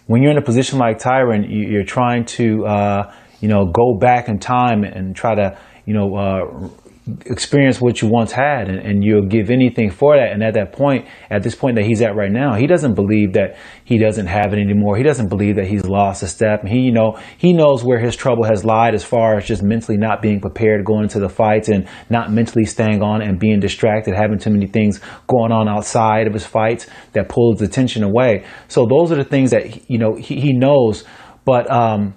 when you're in a position like Tyron, you, you're trying to, uh, you know, go back in time and try to, you know, uh, experience what you once had, and, and you'll give anything for that. And at that point, at this point that he's at right now, he doesn't believe that he doesn't have it anymore. He doesn't believe that he's lost a step. He, you know, he knows where his trouble has lied as far as just mentally not being prepared going into the fights and not mentally staying on and being distracted, having too many things going on outside of his fights that pull his attention away. So those are the things that you know he, he knows, but. um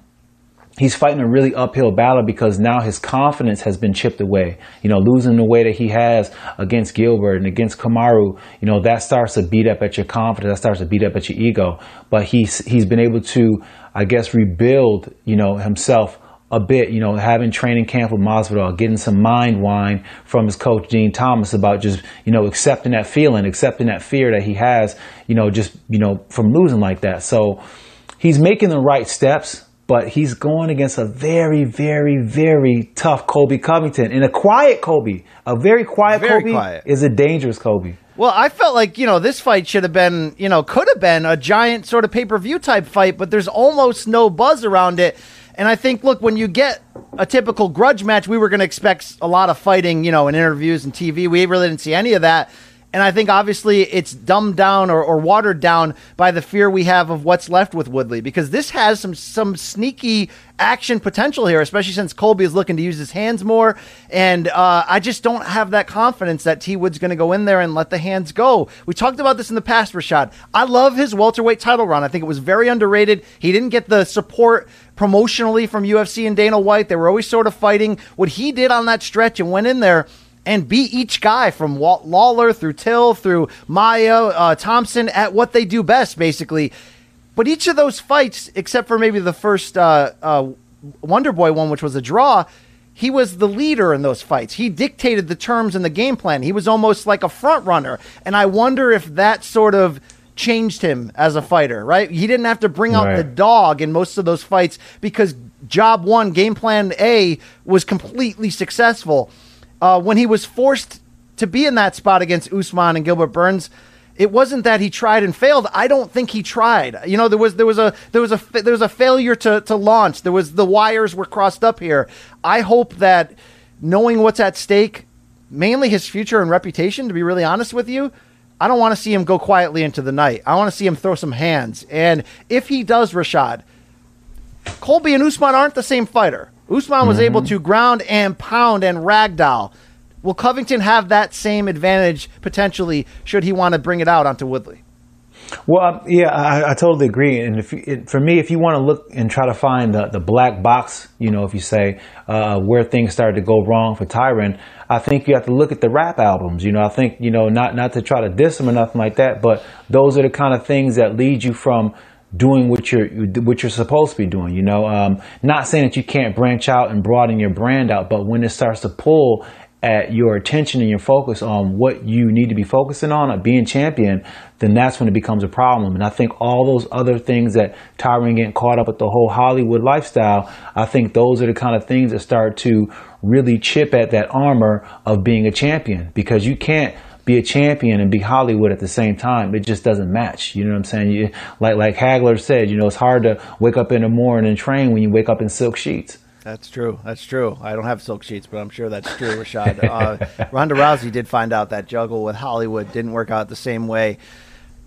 he's fighting a really uphill battle because now his confidence has been chipped away. You know, losing the way that he has against Gilbert and against Kamaru, you know, that starts to beat up at your confidence. That starts to beat up at your ego. But he's he's been able to, I guess, rebuild, you know, himself a bit, you know, having training camp with Masvidal, getting some mind wine from his coach Dean Thomas about just, you know, accepting that feeling, accepting that fear that he has, you know, just, you know, from losing like that. So he's making the right steps, but he's going against a very, very, very tough Colby Covington and a quiet Colby. A very quiet Very Colby quiet. is a dangerous Colby. Well, I felt like, you know, this fight should have been, you know, could have been a giant sort of pay per view type fight, but there's almost no buzz around it. And I think, look, when you get a typical grudge match, we were going to expect a lot of fighting, you know, in interviews and TV. We really didn't see any of that. And I think obviously it's dumbed down or, or watered down by the fear we have of what's left with Woodley because this has some some sneaky action potential here, especially since Colby is looking to use his hands more. And uh, I just don't have that confidence that T Wood's going to go in there and let the hands go. We talked about this in the past, Rashad. I love his welterweight title run. I think it was very underrated. He didn't get the support promotionally from UFC and Dana White. They were always sort of fighting. What he did on that stretch and went in there and beat each guy from Walt Lawler through Till through Maia uh, Thompson at what they do best, basically. But each of those fights, except for maybe the first uh, uh, Wonder Boy one, which was a draw, he was the leader in those fights. He dictated the terms and the game plan. He was almost like a front runner. And I wonder if that sort of changed him as a fighter, right? He didn't have to bring out Right. the dog in most of those fights because job one, game plan A, was completely successful. Uh, when he was forced to be in that spot against Usman and Gilbert Burns, it wasn't that he tried and failed. I don't think he tried. You know, there was there was a there was a there was a failure to to launch. There was the wires were crossed up here. I hope that knowing what's at stake, mainly his future and reputation, to be really honest with you, I don't want to see him go quietly into the night. I want to see him throw some hands. And if he does, Rashad, Colby and Usman aren't the same fighter. Usman was able to ground and pound and ragdoll. Will Covington have that same advantage potentially should he want to bring it out onto Woodley? Well, um, yeah, I, I totally agree. And if it, for me, if you want to look and try to find the, the black box, you know, if you say uh, where things started to go wrong for Tyron, I think you have to look at the rap albums. You know, I think you know not not to try to diss him or nothing like that, but those are the kind of things that lead you from doing what you're what you're supposed to be doing. You know, um, not saying that you can't branch out and broaden your brand out, but when it starts to pull at your attention and your focus on what you need to be focusing on, at being champion, then that's when it becomes a problem. And I think all those other things that Tyron getting caught up with the whole Hollywood lifestyle, I think those are the kind of things that start to really chip at that armor of being a champion because you can't be a champion and be Hollywood at the same time. It just doesn't match. You know what I'm saying? You, like like Hagler said, you know, it's hard to wake up in the morning and train when you wake up in silk sheets. That's true. That's true. I don't have silk sheets, but I'm sure that's true, Rashad. Uh, Ronda Rousey did find out that juggle with Hollywood didn't work out the same way.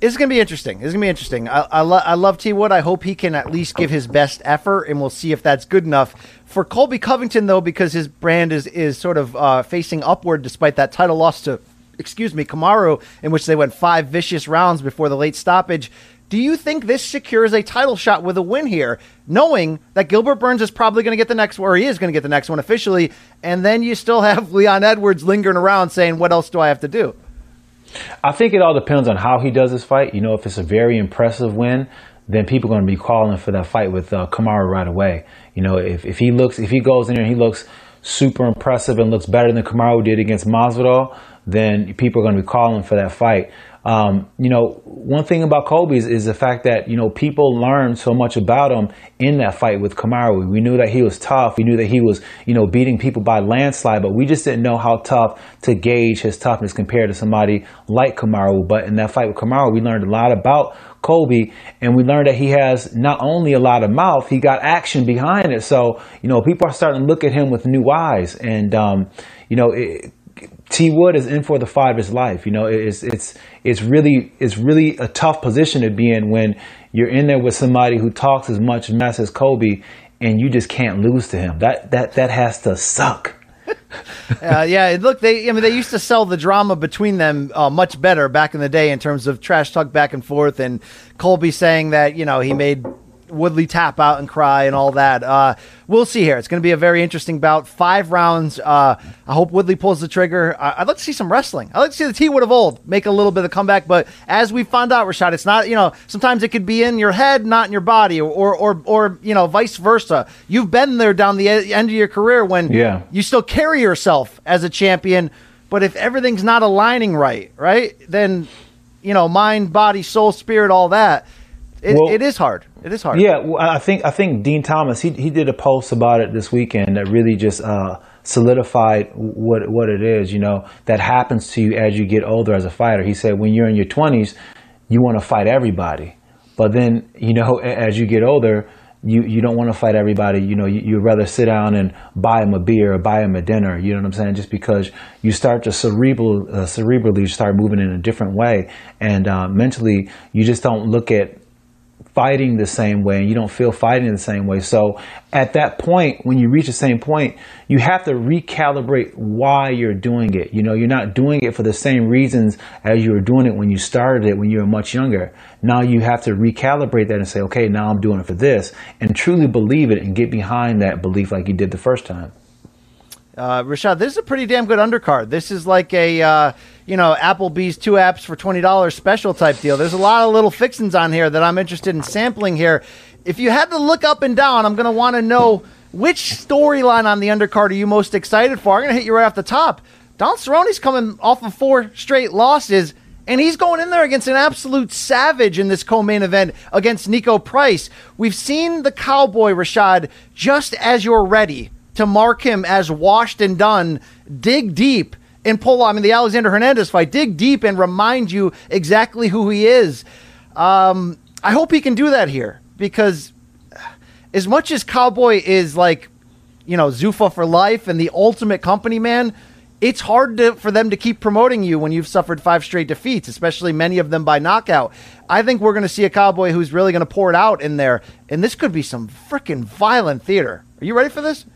It's going to be interesting. It's going to be interesting. I, I, lo- I love T Wood. I hope he can at least give his best effort, and we'll see if that's good enough. For Colby Covington, though, because his brand is, is sort of uh, facing upward despite that title loss to, excuse me, Kamaru, in which they went five vicious rounds before the late stoppage. Do you think this secures a title shot with a win here, knowing that Gilbert Burns is probably going to get the next one, or he is going to get the next one officially, and then you still have Leon Edwards lingering around saying, "What else do I have to do?" I think it all depends on how he does his fight. You know, if it's a very impressive win, then people are going to be calling for that fight with uh, Kamaru right away. You know, if, if he looks, if he goes in there and he looks super impressive and looks better than Kamaru did against Masvidal, then people are going to be calling for that fight. Um, you know, one thing about Colby is, is the fact that, you know, people learned so much about him in that fight with Kamaru. We knew that he was tough. We knew that he was, you know, beating people by landslide, but we just didn't know how tough to gauge his toughness compared to somebody like Kamaru. But in that fight with Kamaru, we learned a lot about Colby, and we learned that he has not only a lot of mouth, he got action behind it. So, you know, people are starting to look at him with new eyes. And, um, you know, it, T Wood is in for the fight of his life. You know, it's it's it's really it's really a tough position to be in when you're in there with somebody who talks as much mess as Colby, and you just can't lose to him. That that that has to suck. Uh, yeah, look, they I mean they used to sell the drama between them uh, much better back in the day in terms of trash talk back and forth, and Colby saying that you know he made Woodley tap out and cry and all that. Uh, we'll see here. It's going to be a very interesting bout. Five rounds. Uh, I hope Woodley pulls the trigger. I- I'd like to see some wrestling. I'd like to see the T Wood of old make a little bit of comeback. But as we found out, Rashad, it's not, you know, sometimes it could be in your head, not in your body, or, or, or, you know, vice versa. You've been there down the e- end of your career when Yeah. you still carry yourself as a champion. But if everything's not aligning right, right, then, you know, mind, body, soul, spirit, all that, it, Well- it is hard. It is hard. Yeah, well, I think I think Dean Thomas he he did a post about it this weekend that really just uh, solidified what what it is. You know that happens to you as you get older as a fighter. He said when you're in your 20s, you want to fight everybody, but then you know as you get older. You, you don't want to fight everybody. You know, you, you'd rather sit down and buy them a beer or buy them a dinner. You know what I'm saying? Just because you start to cerebral, uh, cerebrally start moving in a different way. And uh, mentally, you just don't look at fighting the same way and you don't feel fighting the same way. So at that point, when you reach the same point, you have to recalibrate why you're doing it. You know, you're not doing it for the same reasons as you were doing it when you started it when you were much younger. Now you have to recalibrate that and say, okay, now I'm doing it for this and truly believe it and get behind that belief like you did the first time. Uh, Rashad, this is a pretty damn good undercard. This is like a, uh, you know, Applebee's two apps for $20 special type deal. There's a lot of little fixins on here that I'm interested in sampling here. If you had to look up and down, I'm going to want to know which storyline on the undercard are you most excited for? I'm going to hit you right off the top. Don Cerrone's coming off of four straight losses, and he's going in there against an absolute savage in this co-main event against Niko Price. We've seen the Cowboy Rashad just as you're ready to mark him as washed and done. Dig deep and pull. I mean, the Alexander Hernandez fight. Dig deep and remind you exactly who he is. Um, I hope he can do that here because as much as Cowboy is like, you know, Zuffa for life and the ultimate company man, it's hard to, for them to keep promoting you when you've suffered five straight defeats, especially many of them by knockout. I think we're going to see a Cowboy who's really going to pour it out in there, and this could be some freaking violent theater. Are you ready for this?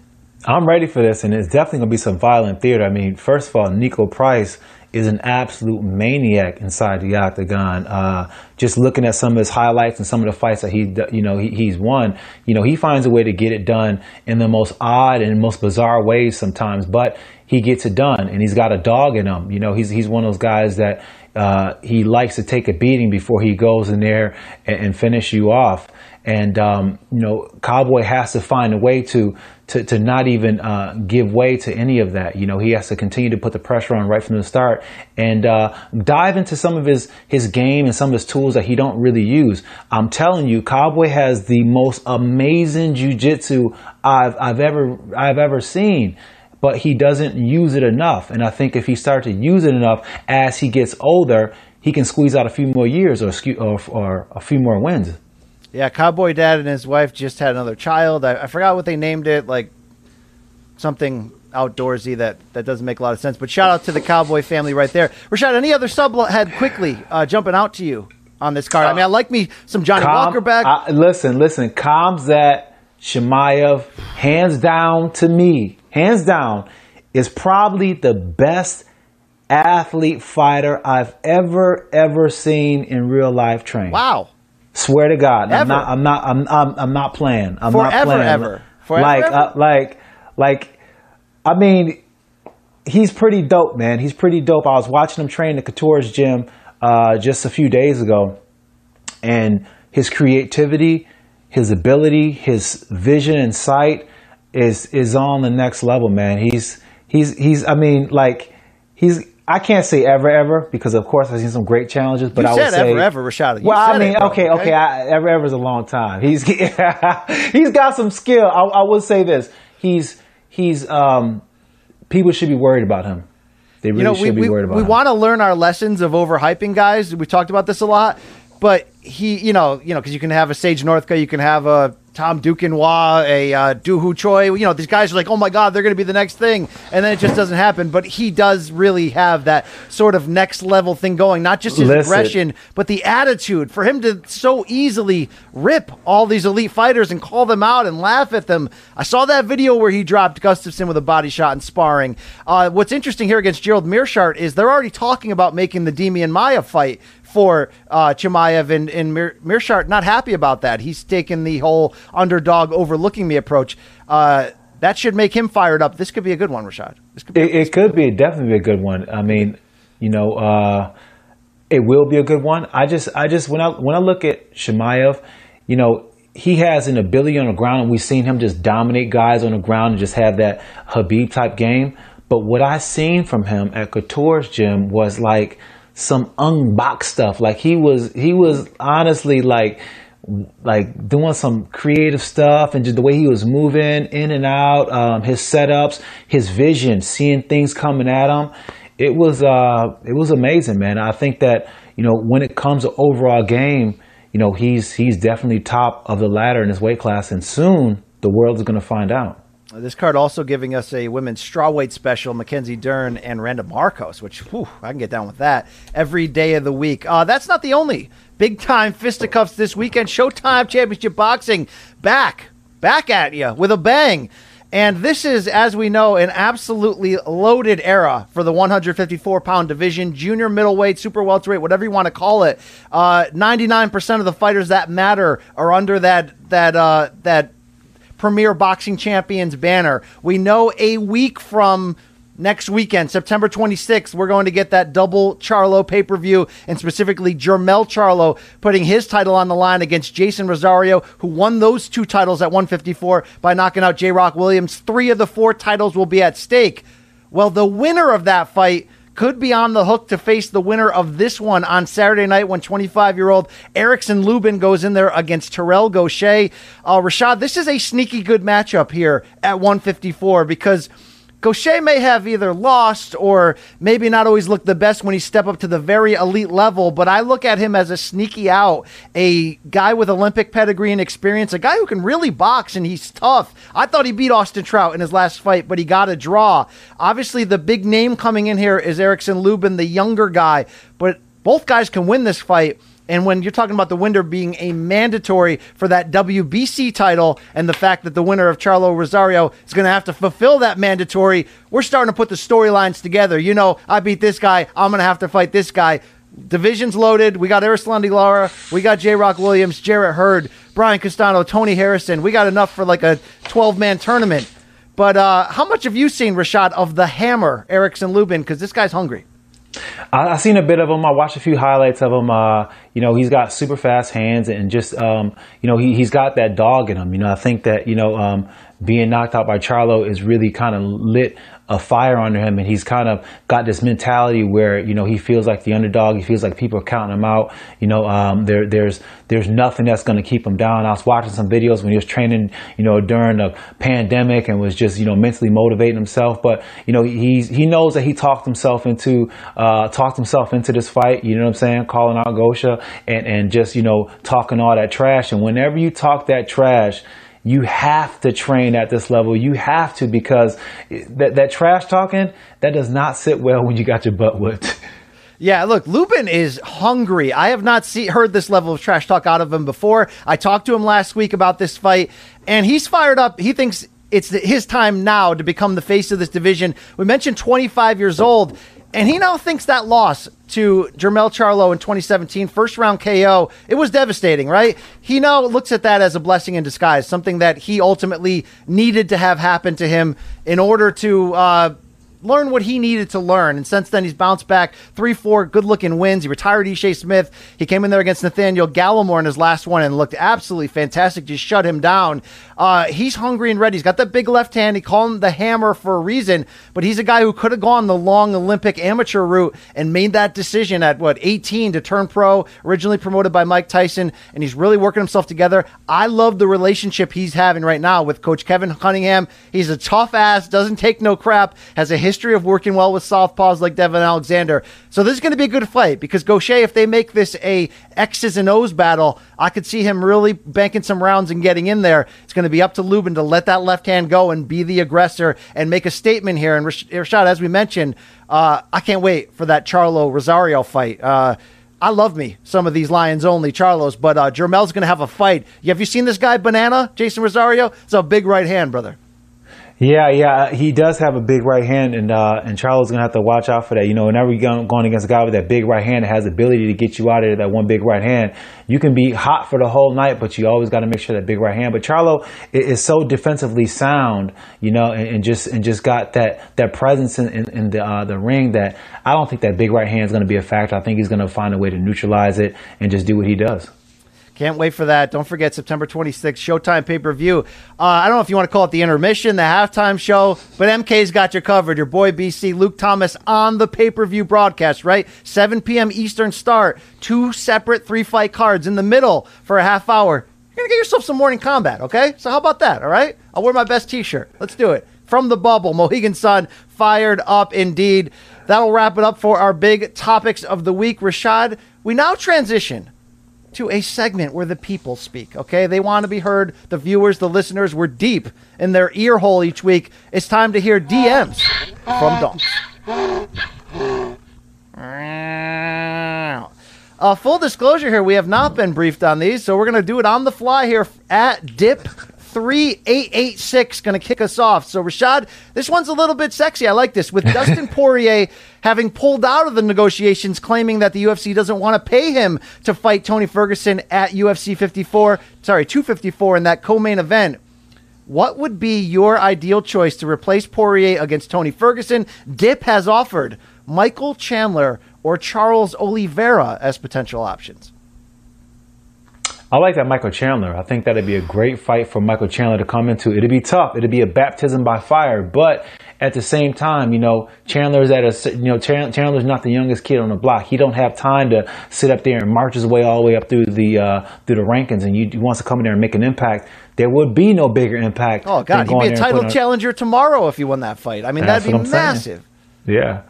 I'm ready for this, and it's definitely to be some violent theater. I mean, first of all, Niko Price is an absolute maniac inside the octagon. Uh, just looking at some of his highlights and some of the fights that he, you know, he, he's won, you know, he finds a way to get it done in the most odd and most bizarre ways sometimes, but he gets it done, and he's got a dog in him. You know, he's he's one of those guys that uh, he likes to take a beating before he goes in there and, and finish you off. And um, you know, Cowboy has to find a way to to, to not even uh, give way to any of that. You know, he has to continue to put the pressure on right from the start and uh, dive into some of his his game and some of his tools that he don't really use. I'm telling you, Cowboy has the most amazing jujitsu I've I've ever I've ever seen. But he doesn't use it enough, and I think if he starts to use it enough as he gets older, he can squeeze out a few more years or, or, or a few more wins. Yeah, Cowboy Dad and his wife just had another child. I, I forgot what they named it, like something outdoorsy that, that doesn't make a lot of sense. But shout out to the Cowboy family right there. Rashad, any other subhead quickly uh, jumping out to you on this card? I mean, I like me some Johnny Kam- Walker back. I- listen, listen. Khamzat Chimaev, hands down to me, hands down, is probably the best athlete fighter I've ever ever seen in real life train. wow. Swear to God, Ever. I'm not. I'm not. I'm. I'm, I'm not playing. I'm not Forever, playing. ever. Forever, like, ever? Uh, like, like. I mean, he's pretty dope, man. He's pretty dope. I was watching him train at Couture's gym uh, just a few days ago, and his creativity, his ability, his vision and sight is is on the next level, man. He's he's he's. I mean, like he's. I can't say ever ever because of course I've seen some great challenges, but You I said would say ever, ever, Rashad. You well, I mean, it, okay, okay? okay, I, ever ever is a long time. He's he's got some skill. I, I would say this. He's he's um people should be worried about him. They really you know, should we, be worried about him. we want to learn our lessons of overhyping guys. We talked about this a lot, but he, you know, you know, because you can have a Sage Northcutt, you can have a Tom Duquesnoy, a uh, Doohoo Choi. You know, these guys are like, oh my god, they're going to be the next thing, and then it just doesn't happen. But he does really have that sort of next level thing going. Not just his Listen. aggression, but the attitude for him to so easily rip all these elite fighters and call them out and laugh at them. I saw that video where he dropped Gustafsson with a body shot in sparring. Uh, what's interesting here against Gerald Meerschaert is they're already talking about making the Demian Maia fight for uh, Chimaev and, and Mir- Meerschaert not happy about that. He's taken the whole underdog overlooking me approach. Uh, that should make him fired up. This could be a good one, Rashad. This could be It, it could be definitely be a good one. I mean, you know, uh, it will be a good one. I just, I just when I when I look at Chimaev, you know, he has an ability on the ground, and we've seen him just dominate guys on the ground and just have that Khabib type game. But what I seen from him at Couture's gym was like some unboxed stuff. Like he was, he was honestly like like doing some creative stuff and just the way he was moving in and out, um, his setups, his vision, seeing things coming at him. It was uh, it was amazing, man. I think that you know when it comes to overall game, you know he's he's definitely top of the ladder in his weight class, and soon the world is going to find out. This card also giving us a women's strawweight special, Mackenzie Dern and Randa Markos, which whew, I can get down with that every day of the week. Uh, that's not the only big time fisticuffs this weekend. Showtime Championship Boxing back, back at you with a bang. And this is, as we know, an absolutely loaded era for the 154 pound division, junior middleweight, super welterweight, whatever you want to call it. Uh, 99% of the fighters that matter are under that that uh, that Premier Boxing Champions banner. We know a week from next weekend, September 26th, we're going to get that double Charlo pay per view, and specifically Jermell Charlo putting his title on the line against Jeison Rosario, who won those two titles at 154 by knocking out J Rock Williams. Three of the four titles will be at stake. Well, the winner of that fight could be on the hook to face the winner of this one on Saturday night when 25 year old Erickson Lubin goes in there against Terrell Gausha. Uh, Rashad, this is a sneaky good matchup here at 154 because Gausha may have either lost or maybe not always looked the best when he step up to the very elite level, but I look at him as a sneaky out, a guy with Olympic pedigree and experience, a guy who can really box and he's tough. I thought he beat Austin Trout in his last fight, but he got a draw. Obviously, the big name coming in here is Erickson Lubin, the younger guy, but both guys can win this fight. And when you're talking about the winner being a mandatory for that WBC title and the fact that the winner of Charlo Rosario is going to have to fulfill that mandatory, we're starting to put the storylines together. You know, I beat this guy, I'm going to have to fight this guy. Division's loaded. We got Erislandy Lara. We got J Rock Williams, Jarrett Hurd, Brian Castano, Tony Harrison. We got enough for like a 12 man tournament. But uh, how much have you seen, Rashad, of the hammer, Erickson Lubin? Because this guy's hungry. I, I seen a bit of him. I watched a few highlights of him. Uh, you know, he's got super fast hands and just, um, you know, he, he's got that dog in him. You know, I think that, you know, um, being knocked out by Charlo is really kind of lit a fire under him and he's kind of got this mentality where you know he feels like the underdog. He feels like people are counting him out. You know um, there there's there's nothing that's going to keep him down. I was watching some videos when he was training you know during the pandemic and was just you know mentally motivating himself. But you know he's he knows that he talked himself into uh, talked himself into this fight you know what i'm saying? Calling out Gausha and and just you know talking all that trash. And whenever you talk that trash you have to train at this level. You have to because that, that trash talking, that does not sit well when you got your butt whipped. Yeah, look, Lubin is hungry. I have not see, heard this level of trash talk out of him before. I talked to him last week about this fight, and he's fired up. He thinks it's his time now to become the face of this division. We mentioned 25 years old. And he now thinks that loss to Jermell Charlo in 2017, first round KO, it was devastating, right? He now looks at that as a blessing in disguise, something that he ultimately needed to have happen to him in order to uh, learn what he needed to learn. And since then, he's bounced back three, four good looking wins. He retired Ishe Smith. He came in there against Nathaniel Gallimore in his last one and looked absolutely fantastic. Just shut him down. Uh, he's hungry and ready. He's got that big left hand. He called him the hammer for a reason, but he's a guy who could have gone the long Olympic amateur route and made that decision at what 18 to turn pro. Originally promoted by Mike Tyson, and he's really working himself together. I love the relationship he's having right now with Coach Kevin Cunningham. He's a tough ass, doesn't take no crap, has a history of working well with southpaws like Devon Alexander. So this is going to be a good fight because Gausha, if they make this a X's and O's battle, I could see him really banking some rounds and getting in there. It's going to be up to Lubin to let that left hand go and be the aggressor and make a statement here. And Rashad, as we mentioned, uh, I can't wait for that Charlo Rosario fight. Uh, I love me some of these Lions only Charlos, but uh, Jermell's going to have a fight. Have you seen this guy, Banana, Jeison Rosario? It's a big right hand, brother. Yeah, yeah, he does have a big right hand, and uh, and Charlo's gonna have to watch out for that. You know, whenever you're going, against a guy with that big right hand that has the ability to get you out of that one big right hand, you can be hot for the whole night, but you always got to make sure that big right hand. But Charlo is, so defensively sound, you know, and, and, just and just got that that presence in, in, in the uh, the ring that I don't think that big right hand is to be a factor. I think he's to find a way to neutralize it and just do what he does. Can't wait for that. Don't forget September 26th, Showtime pay per view. Uh, I don't know if you want to call it the intermission, the halftime show, but MK's got you covered. Your boy BC, Luke Thomas on the pay per view broadcast, right? 7 p.m. Eastern start. Two separate three fight cards in the middle for a half hour. You're going to get yourself some Morning Kombat, okay? So, how about that, all right? I'll wear my best t shirt. Let's do it. From the bubble, Mohegan Sun fired up indeed. That'll wrap it up for our big topics of the week. Rashad, we now transition to a segment where the people speak, okay? They want to be heard. The viewers, the listeners, we're deep in their ear hole each week. It's time to hear DMs from Donks. Uh, full disclosure here, we have not been briefed on these, so we're going to do it on the fly here at Dip 3886 going to kick us off. So, Rashad, this one's a little bit sexy. I like this. With Dustin Poirier having pulled out of the negotiations, claiming that the UFC doesn't want to pay him to fight Tony Ferguson at UFC 54, sorry, 254 in that co main event. What would be your ideal choice to replace Poirier against Tony Ferguson? Dip has offered Michael Chandler or Charles Oliveira as potential options. I like that Michael Chandler. I think that'd be a great fight for Michael Chandler to come into. It'd be tough. It'd be a baptism by fire, but at the same time, you know, Chandler's at a, you know, Chandler's not the youngest kid on the block. He don't have time to sit up there and march his way all the way up through the, uh, through the rankings and you, he wants to come in there and make an impact. There would be no bigger impact. Oh God, he'd be a title challenger tomorrow if he won that fight. I mean, that'd be massive. Saying. Yeah.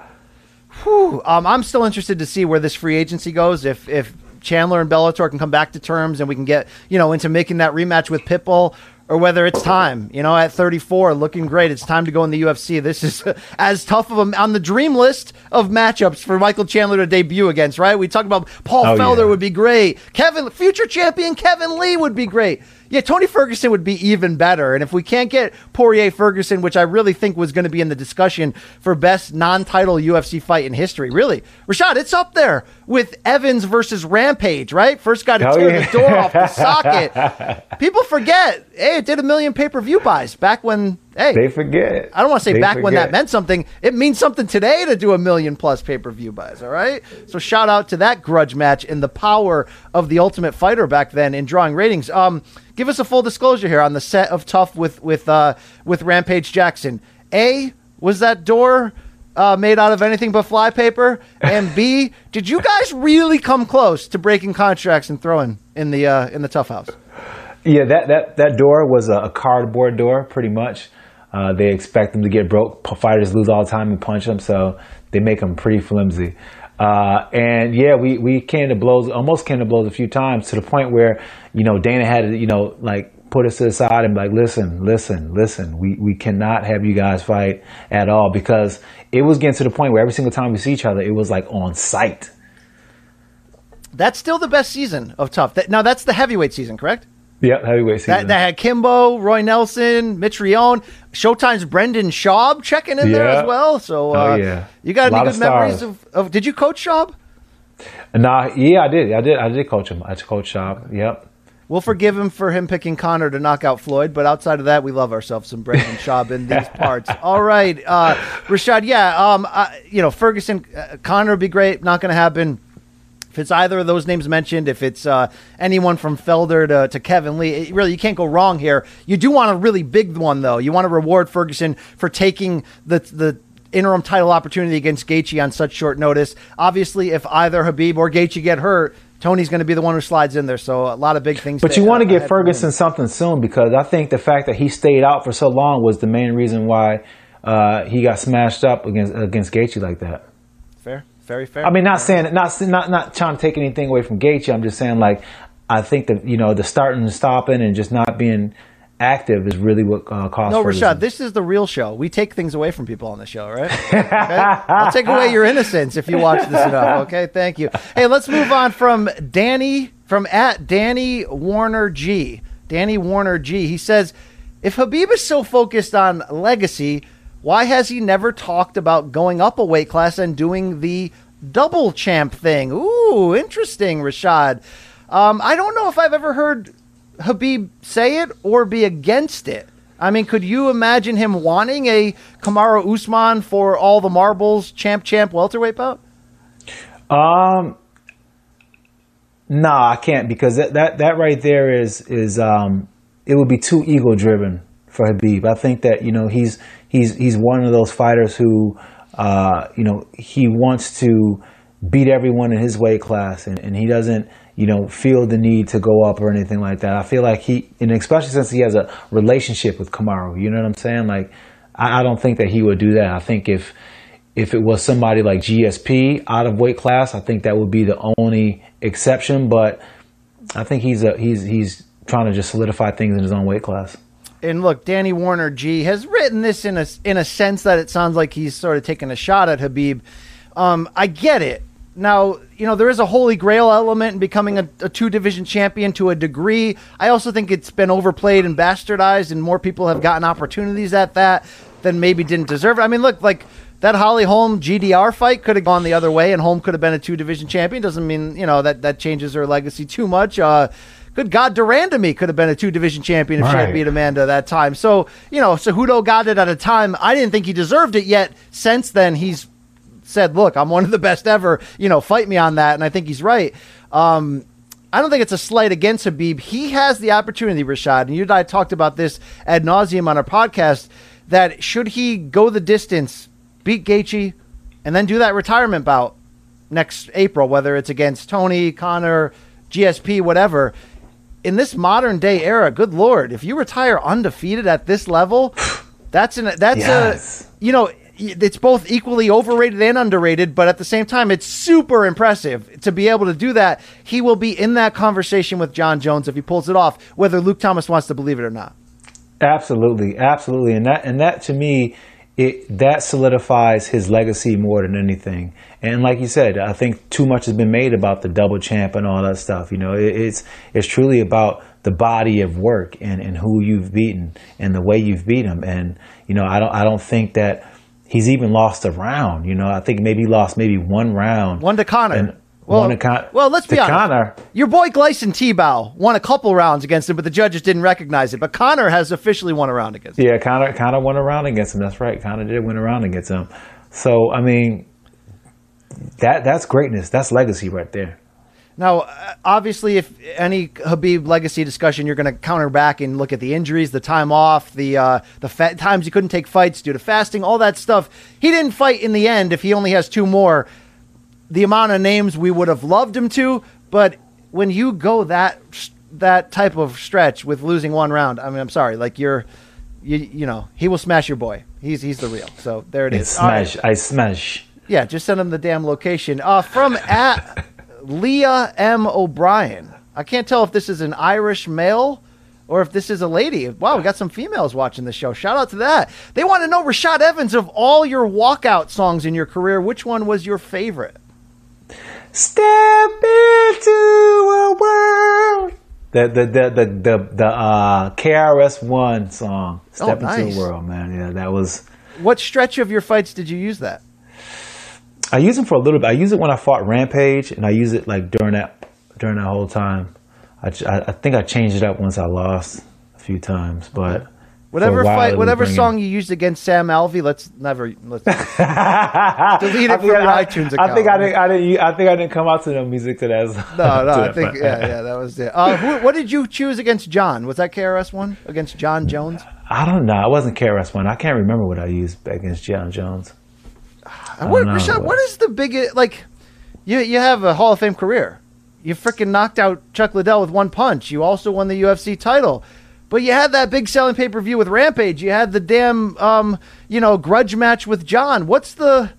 Whew. Um, I'm still interested to see where this free agency goes. If if Chandler and Bellator can come back to terms and we can get, you know, into making that rematch with Pitbull or whether it's time, you know, at 34, looking great. It's time to go in the UFC. This is as tough of a on the dream list of matchups for Michael Chandler to debut against, right? We talked about Paul oh, Felder yeah. would be great. Kevin, future champion Kevin Lee would be great. Yeah, Tony Ferguson would be even better. And if we can't get Poirier Ferguson, which I really think was going to be in the discussion for best non title UFC fight in history, really, Rashad, it's up there with Evans versus Rampage, right? First guy to oh, tear yeah. the door off the socket. People forget, hey, it did a million pay per view buys back when Hey, they forget. I don't want to say they back forget. when that meant something. It means something today to do a million plus pay per view buys. All right. So shout out to that grudge match and the power of the Ultimate Fighter back then in drawing ratings. Um, give us a full disclosure here on the set of TUF with with uh, with Rampage Jackson. A was that door uh, made out of anything but flypaper? And B, did you guys really come close to breaking contracts and throwing in the uh, in the TUF house? Yeah, that that that door was a cardboard door, pretty much. Uh, they expect them to get broke. Fighters lose all the time and punch them, so they make them pretty flimsy. Uh, and yeah, we, we came to blows, almost came to blows a few times to the point where, you know, Dana had to, you know, like put us to the side and be like, listen, listen, listen, we, we cannot have you guys fight at all because it was getting to the point where every single time we see each other, it was like on site. That's still the best season of TUF. That, now that's the heavyweight season, correct? Yeah, heavyweight season. That, that, had Kimbo, Roy Nelson, Mitch Rion, Showtime's Brendan Schaub checking in yeah. there as well. So, oh, uh, oh, yeah. you got any good memories of, of, Did you coach Schaub? Nah, yeah, I did. I did. I did coach him. I coached Schaub. Yep. We'll forgive him for him picking Conor to knock out Floyd, but outside of that, we love ourselves some Brendan Schaub in these parts. All right, uh, Rashad. Yeah, um, uh, you know Ferguson, uh, Conor would be great. Not going to happen. If it's either of those names mentioned, if it's uh, anyone from Felder to, to Kevin Lee, it, really you can't go wrong here. You do want a really big one though. You want to reward Ferguson for taking the the interim title opportunity against Gaethje on such short notice. Obviously, if either Khabib or Gaethje get hurt, Tony's going to be the one who slides in there. So a lot of big things. But you want to give Ferguson something soon because I think the fact that he stayed out for so long was the main reason why uh, he got smashed up against against Gaethje like that. Fair. Very fair. I mean, not saying not not not trying to take anything away from Gaethje. I'm just saying like I think that you know the starting and stopping and just not being active is really what uh, caused. No, Rashad, this is the real show. We take things away from people on the show, right? Okay? I'll take away your innocence if you watch this enough. Okay, thank you. Hey, let's move on from Danny from at Danny Warner G. Danny Warner G. He says If Khabib is so focused on legacy, why has he never talked about going up a weight class and doing the double champ thing? Ooh, interesting, Rashad. Um, I don't know if I've ever heard Khabib say it or be against it. I mean, could you imagine him wanting a Kamaru Usman for all the marbles, champ, champ, welterweight bout? Um, nah, I can't because that that, that right there is is um, it would be too ego driven for Khabib. I think that you know he's he's he's one of those fighters who uh, you know he wants to beat everyone in his weight class, and, and he doesn't you know, feel the need to go up or anything like that. I feel like he, and especially since he has a relationship with Kamaru, you know what I'm saying? Like, I, I don't think that he would do that. I think if, if it was somebody like GSP out of weight class, I think that would be the only exception. But I think he's a, he's he's trying to just solidify things in his own weight class. And look, Danny Warner G has written this in a in a sense that it sounds like he's sort of taking a shot at Khabib. Um, I get it. Now, you know, there is a holy grail element in becoming a, a, two division champion to a degree. I also think it's been overplayed and bastardized, and more people have gotten opportunities at that than maybe didn't deserve it. I mean, look, like that Holly Holm GDR fight could have gone the other way, and Holm could have been a two division champion. Doesn't mean, you know, that, that changes her legacy too much. Uh, good God, de Randamie could have been a two division champion if right. she had beat Amanda that time. So, you know, Cejudo got it at a time. I didn't think he deserved it yet. Since then, he's said, "Look, I'm one of the best ever. You know, fight me on that." And I think he's right. Um, I don't think it's a slight against Khabib. He has the opportunity, Rashad, and you and I talked about this ad nauseum on our podcast. That should he go the distance, beat Gaethje, and then do that retirement bout next April, whether it's against Tony, Conor, GSP, whatever. In this modern day era, good lord, if you retire undefeated at this level, that's an that's yes. a you know it's both equally overrated and underrated, but at the same time, it's super impressive to be able to do that. He will be in that conversation with Jon Jones if he pulls it off, whether Luke Thomas wants to believe it or not. Absolutely, absolutely, and that and that to me, it that solidifies his legacy more than anything. And like you said, I think too much has been made about the double champ and all that stuff. You know, it, it's it's truly about the body of work and, and who you've beaten and the way you've beat him. And you know, I don't I don't think that he's even lost a round. You know, I think maybe he lost maybe one round. One to Conor. And well, Con- well, let's be honest. Conor. Your boy Gleison Tibau won a couple rounds against him, but the judges didn't recognize it. But Conor has officially won a round against him. Yeah, Connor, Conor won a round against him. That's right. Conor did win a round against him. So, I mean, that that's greatness. That's legacy right there. Now, uh, obviously, if any Khabib legacy discussion, you're going to counter back and look at the injuries, the time off, the uh, the fa- times he couldn't take fights due to fasting, all that stuff. He didn't fight in the end. If he only has two more, the amount of names we would have loved him to, but when you go that that type of stretch with losing one round, I mean, I'm sorry, like you're, you you know, he will smash your boy. He's he's the real. So there it is. Smash, right. I smash. Yeah, just send him the damn location. Uh, from at. Leah M. O'Brien. I can't tell if this is an Irish male or if this is a lady. Wow, we got some females watching the show. Shout out to that. They want to know, Rashad Evans, of all your walkout songs in your career, which one was your favorite? Step into a world. The the the the the, the uh, KRS One song. Step oh, nice. into the world, man. Yeah, that was. What stretch of your fights did you use that? I use them for a little bit. I use it when I fought Rampage, and I use it like during that during that whole time. I, I, think I changed it up once I lost a few times, but whatever fight, whatever song you used against Sam Alvey, let's never let's delete it from your I, iTunes account. I think I didn't, I didn't. I think I didn't come out to no music to that. No, no. I think yeah, yeah, that was it. Uh, who, what did you choose against Jon? Was that KRS one against Jon Jones? I don't know. I wasn't KRS one. I can't remember what I used against Jon Jones. I what, Rashad, what is the biggest like? You you have a Hall of Fame career. You freaking knocked out Chuck Liddell with one punch. You also won the UFC title. But you had that big selling pay per view with Rampage. You had the damn um, you know, grudge match with Jon. What's the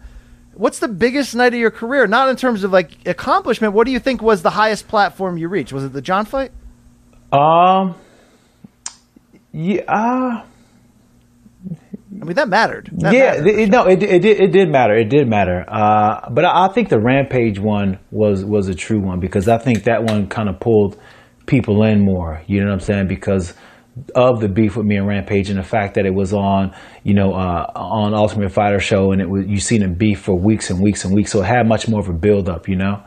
what's the biggest night of your career? Not in terms of like accomplishment. What do you think was the highest platform you reached? Was it the Jon fight? Um yeah, uh, I mean, that mattered. That yeah, mattered, it, no, it, it, it did matter. It did matter. Uh, but I, I, think the Rampage one was was a true one because I think that one kind of pulled people in more. You know what I'm saying? Because of the beef with me and Rampage and the fact that it was on, you know, uh, on Ultimate Fighter show and it was you seen him beef for weeks and weeks and weeks, so it had much more of a build up, you know.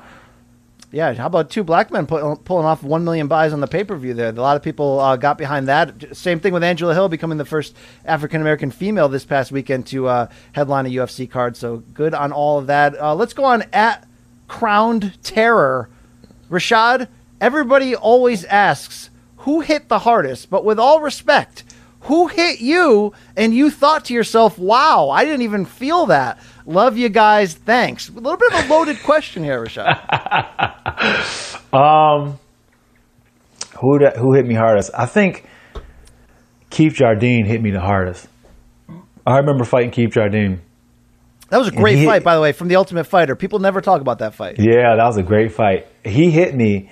Yeah, how about two black men pull, pulling off one million buys on the pay per view? There, a lot of people uh, got behind that. Same thing with Angela Hill becoming the first African American female this past weekend to uh, headline a UFC card. So good on all of that. Uh, let's go on at Crowned Terror, Rashad. Everybody always asks who hit the hardest, but with all respect, who hit you and you thought to yourself, "Wow, I didn't even feel that." Love you guys. Thanks. A little bit of a loaded question here, Rashad. Um, who da- who hit me hardest? I think Keith Jardine hit me the hardest. I remember fighting Keith Jardine. That was a great he- fight, by the way, from the Ultimate Fighter. People never talk about that fight. Yeah, that was a great fight. He hit me,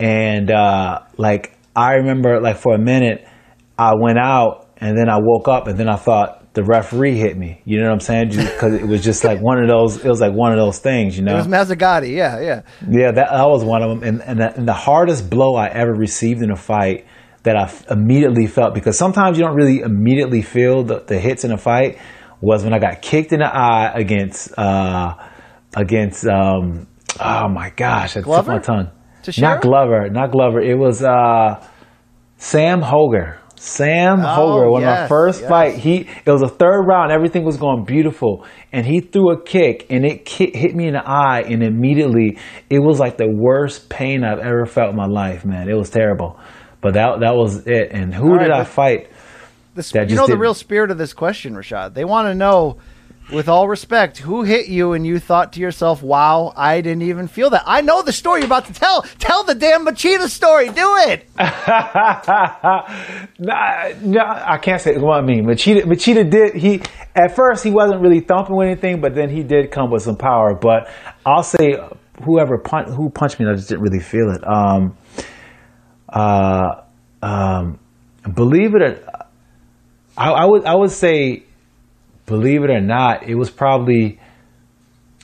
and uh, like I remember, like for a minute, I went out, and then I woke up, and then I thought the referee hit me. You know what I'm saying? Because it was just like one of those. It was like one of those things, you know. It was Mazzagatti. Yeah, yeah. Yeah, that, that was one of them. And, and, the, and the hardest blow I ever received in a fight that I f- immediately felt, because sometimes you don't really immediately feel the, the hits in a fight, was when I got kicked in the eye against, uh, against, um, oh my gosh, I Glover? my tongue. Teixeira? Not Glover, not Glover. It was, uh, Sam Hoger. Sam Oh, Hoger, one of my first yes. fight. He it was a third round, everything was going beautiful, and he threw a kick, and it hit me in the eye, and immediately it was like the worst pain I've ever felt in my life, man. It was terrible, but that that was it. And who right, did I fight? This, you know the didn't- real spirit of this question, Rashad. They want to know, with all respect, who hit you and you thought to yourself, "Wow, I didn't even feel that." I know the story you're about to tell. Tell the damn Machida story. Do it. nah, nah, I can't say what I mean. Machida, Machida did he at first he wasn't really thumping with anything, but then he did come with some power. But I'll say whoever pun- who punched me, I just didn't really feel it. Um, uh, um, believe it or I, I would I would say, believe it or not, it was probably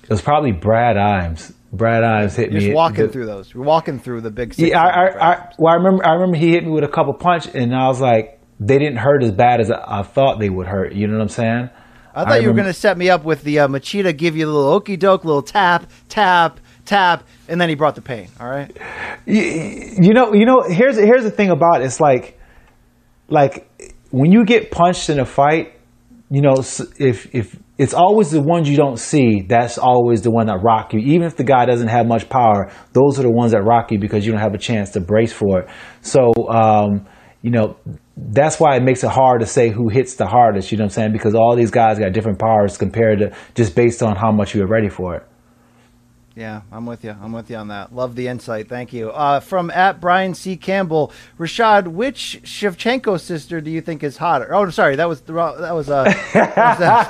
it was probably Brad Imes. Brad Imes hit You're me. just walking the- through those. You're walking through the big. Yeah, I, I, I, well, I remember, I remember he hit me with a couple punch, and I was like, they didn't hurt as bad as I, I thought they would hurt. You know what I'm saying? I thought you were going to set me up with the uh, Machida, give you a little okey doke, little tap, tap, tap, and then he brought the pain. All right. you, you know, you know. Here's here's the thing about it. it's like, like when you get punched in a fight, you know, if if it's always the ones you don't see, that's always the one that rock you. Even if the guy doesn't have much power, those are the ones that rock you because you don't have a chance to brace for it. So, um, you know, that's why it makes it hard to say who hits the hardest. You know what I'm saying? Because all these guys got different powers compared to just based on how much you were ready for it. Yeah, I'm with you. I'm with you on that. Love the insight. Thank you. Uh, from at Brian C. Campbell, Rashad, which Shevchenko sister do you think is hotter? Oh, sorry, that was wrong. That was that was, that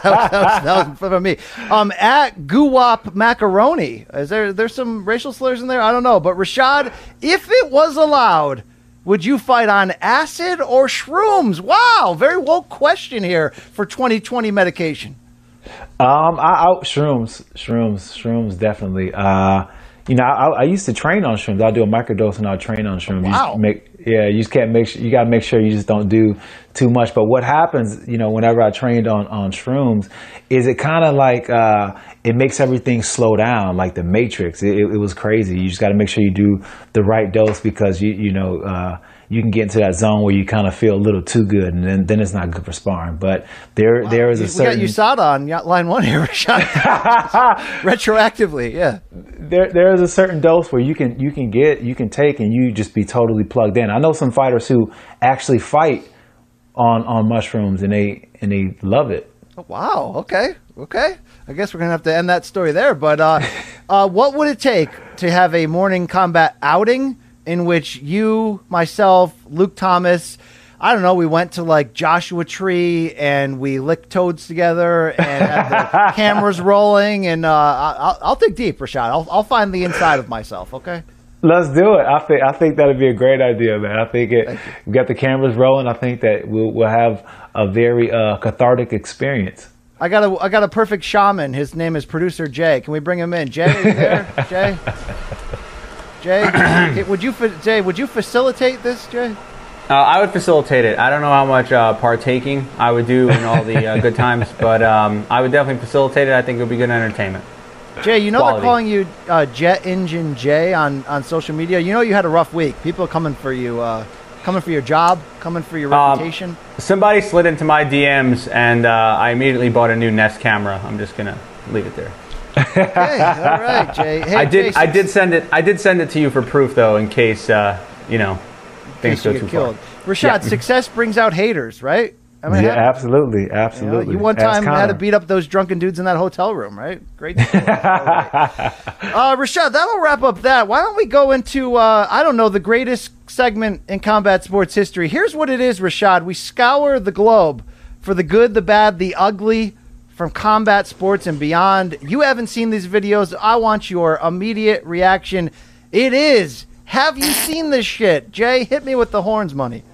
that was, that was from me. Um, at Guwap Macaroni, is there there's some racial slurs in there? I don't know, but Rashad, if it was allowed. Would you fight on acid or shrooms? Wow, very woke question here for 2020 medication. Um, I, I shrooms, shrooms, shrooms, definitely. Uh, you know, I, I used to train on shrooms. I'll do a microdose and I'll train on shrooms. Wow. make, yeah, you just can't make sure, you got to make sure you just don't do too much. But what happens, you know, whenever I trained on, on shrooms is it kind of like, uh, it makes everything slow down like the matrix. It, it, it was crazy. You just got to make sure you do the right dose because you, you know, uh, you can get into that zone where you kind of feel a little too good, and then, then it's not good for sparring. But there there is a we certain got USADA on line one here, Rashad. Retroactively, yeah. there there is a certain dose where you can you can get you can take and you just be totally plugged in. I know some fighters who actually fight on on mushrooms and they and they love it. Oh, wow. Okay. Okay. I guess we're gonna have to end that story there. But uh, uh, what would it take to have a Morning Kombat outing in which you, myself, Luke Thomas, I don't know, we went to like Joshua Tree and we licked toads together and had the cameras rolling. And uh, I- I'll, I'll dig deep, Rashad. I'll, I'll find the inside of myself. Okay. Let's do it. I think I think that'd be a great idea, man. I think it. We got the cameras rolling. I think that we'll we'll have a very uh, cathartic experience. I got a I got a perfect shaman. His name is producer Jay. Can we bring him in? Jay, there? Jay. Jay, would you Jay would you facilitate this, Jay? Uh, I would facilitate it. I don't know how much uh, partaking I would do in all the uh, good times, but um, I would definitely facilitate it. I think it would be good entertainment. Jay, you know Quality. they're calling you uh, Jet Engine Jay on, on social media. You know you had a rough week. People are coming for you, uh, coming for your job, coming for your Um, reputation. Somebody slid into my DMs, and uh, I immediately bought a new Nest camera. I'm just gonna leave it there. Hey, all right, Jay. Hey, I did. Jay, I did send it. I did send it to you for proof, though, in case uh, you know things case go too get killed. far. Rashad, Yeah. success brings out haters, right? I mean, yeah, how- absolutely, you, know, absolutely. you one time had to beat up those drunken dudes in that hotel room, right? Great. story. All right. uh, Rashad, that'll wrap up that. Why don't we go into, uh, I don't know, the greatest segment in combat sports history? Here's what it is, Rashad. We scour the globe for the good, the bad, the ugly from combat sports and beyond. You haven't seen these videos. I want your immediate reaction. It is. Have you seen this shit? Jay, hit me with the horns money.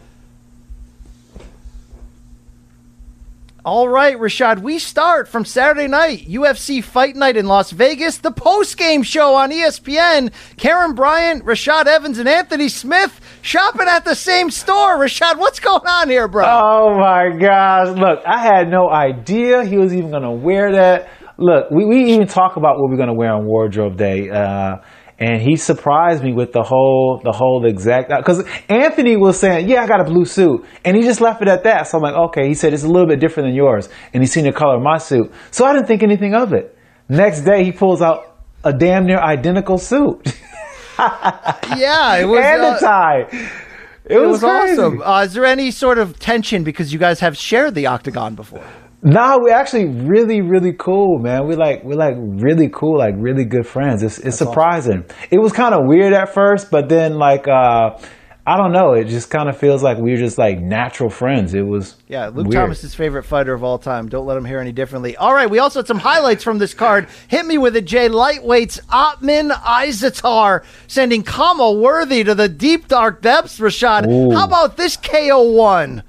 All right, Rashad, we start from Saturday night, UFC Fight Night in Las Vegas, the post-game show on ESPN. Karyn Bryant, Rashad Evans, and Anthony Smith shopping at the same store. Rashad, what's going on here, bro? Oh my gosh! Look, I had no idea he was even going to wear that. Look, we, we even talk about what we're going to wear on wardrobe day, uh, and he surprised me with the whole the whole exact because Anthony was saying, "Yeah, I got a blue suit," and he just left it at that. So I'm like, "Okay." He said it's a little bit different than yours, and he's seen the color of my suit, so I didn't think anything of it. Next day, he pulls out a damn near identical suit yeah, it was, and uh, the tie. It, it was crazy. awesome. Uh, is there any sort of tension because you guys have shared the octagon before? No, we're actually really, really cool, man. We like we're like really cool, like really good friends. It's it's surprising. It was kind of weird at first, but then like uh I don't know, it just kind of feels like we are just like natural friends. It was Yeah, Luke weird. Thomas's favorite fighter of all time. Don't let him hear any differently. All right, we also had some highlights from this card. Hit me with it, Jay. Lightweights Otman Azaitar sending Khama Worthy to the deep dark depths. Rashad, Ooh. how about this KO one?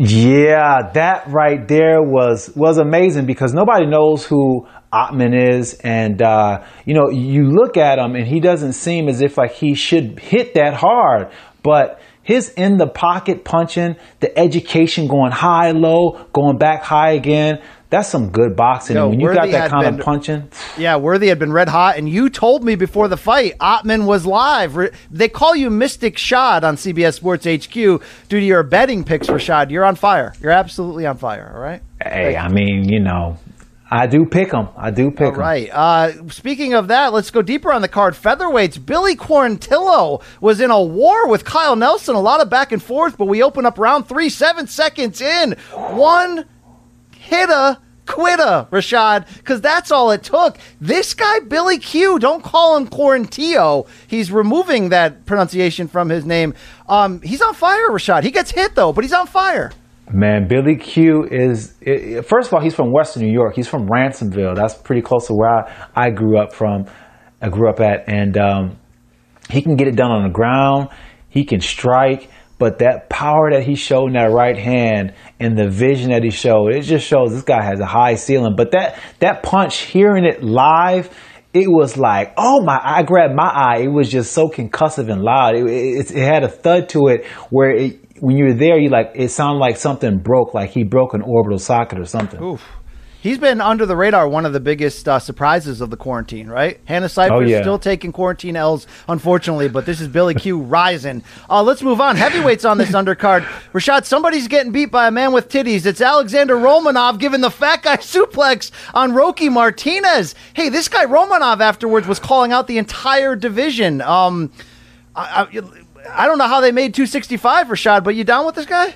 Yeah, that right there was was amazing because nobody knows who Otman is, and uh, you know you look at him and he doesn't seem as if like he should hit that hard, but his in the pocket punching, the education going high low, going back high again. That's some good boxing. Yo, and when you Worthy got that kind been- of punching, Yeah, Worthy had been red hot, and you told me before the fight Otman was live. They call you Mystic Shad on CBS Sports HQ due to your betting picks, for Rashad. You're on fire. You're absolutely on fire. All right. hey, I mean, you know, I do pick him. I do pick All him. right. Uh, speaking of that, let's go deeper on the card. Featherweights. Billy Quarantillo was in a war with Kyle Nelson. A lot of back and forth, but we open up round three, seven seconds in. One hitter quitter, Rashad, because that's all it took. This guy, Billy Q, don't call him Quarantillo. He's removing that pronunciation from his name. Um, he's on fire, Rashad. He gets hit, though, but he's on fire. Man, Billy Q is, i i- first of all, he's from Western New York. He's from Ransomville. That's pretty close to where I, I grew up from, I grew up at. And um, he can get it done on the ground. He can strike. But that power that he showed in that right hand and the vision that he showed, it just shows this guy has a high ceiling. But that, that punch, hearing it live, it was like, oh my, I grabbed my eye. It was just so concussive and loud. It, it, it had a thud to it where it, when you're there, you like, it sounded like something broke, like he broke an orbital socket or something. Oof. He's been under the radar, one of the biggest uh, surprises of the quarantine, right? Hannah Cifers Oh, yeah. still taking quarantine L's, unfortunately, but this is Billy Q rising. Uh, let's move on. Heavyweights on this undercard. Rashad, somebody's getting beat by a man with titties. It's Alexander Romanov giving the fat guy suplex on Roque Martinez. Hey, this guy Romanov afterwards was calling out the entire division. Um, I, I, I don't know how they made 265, Rashad, but you down with this guy?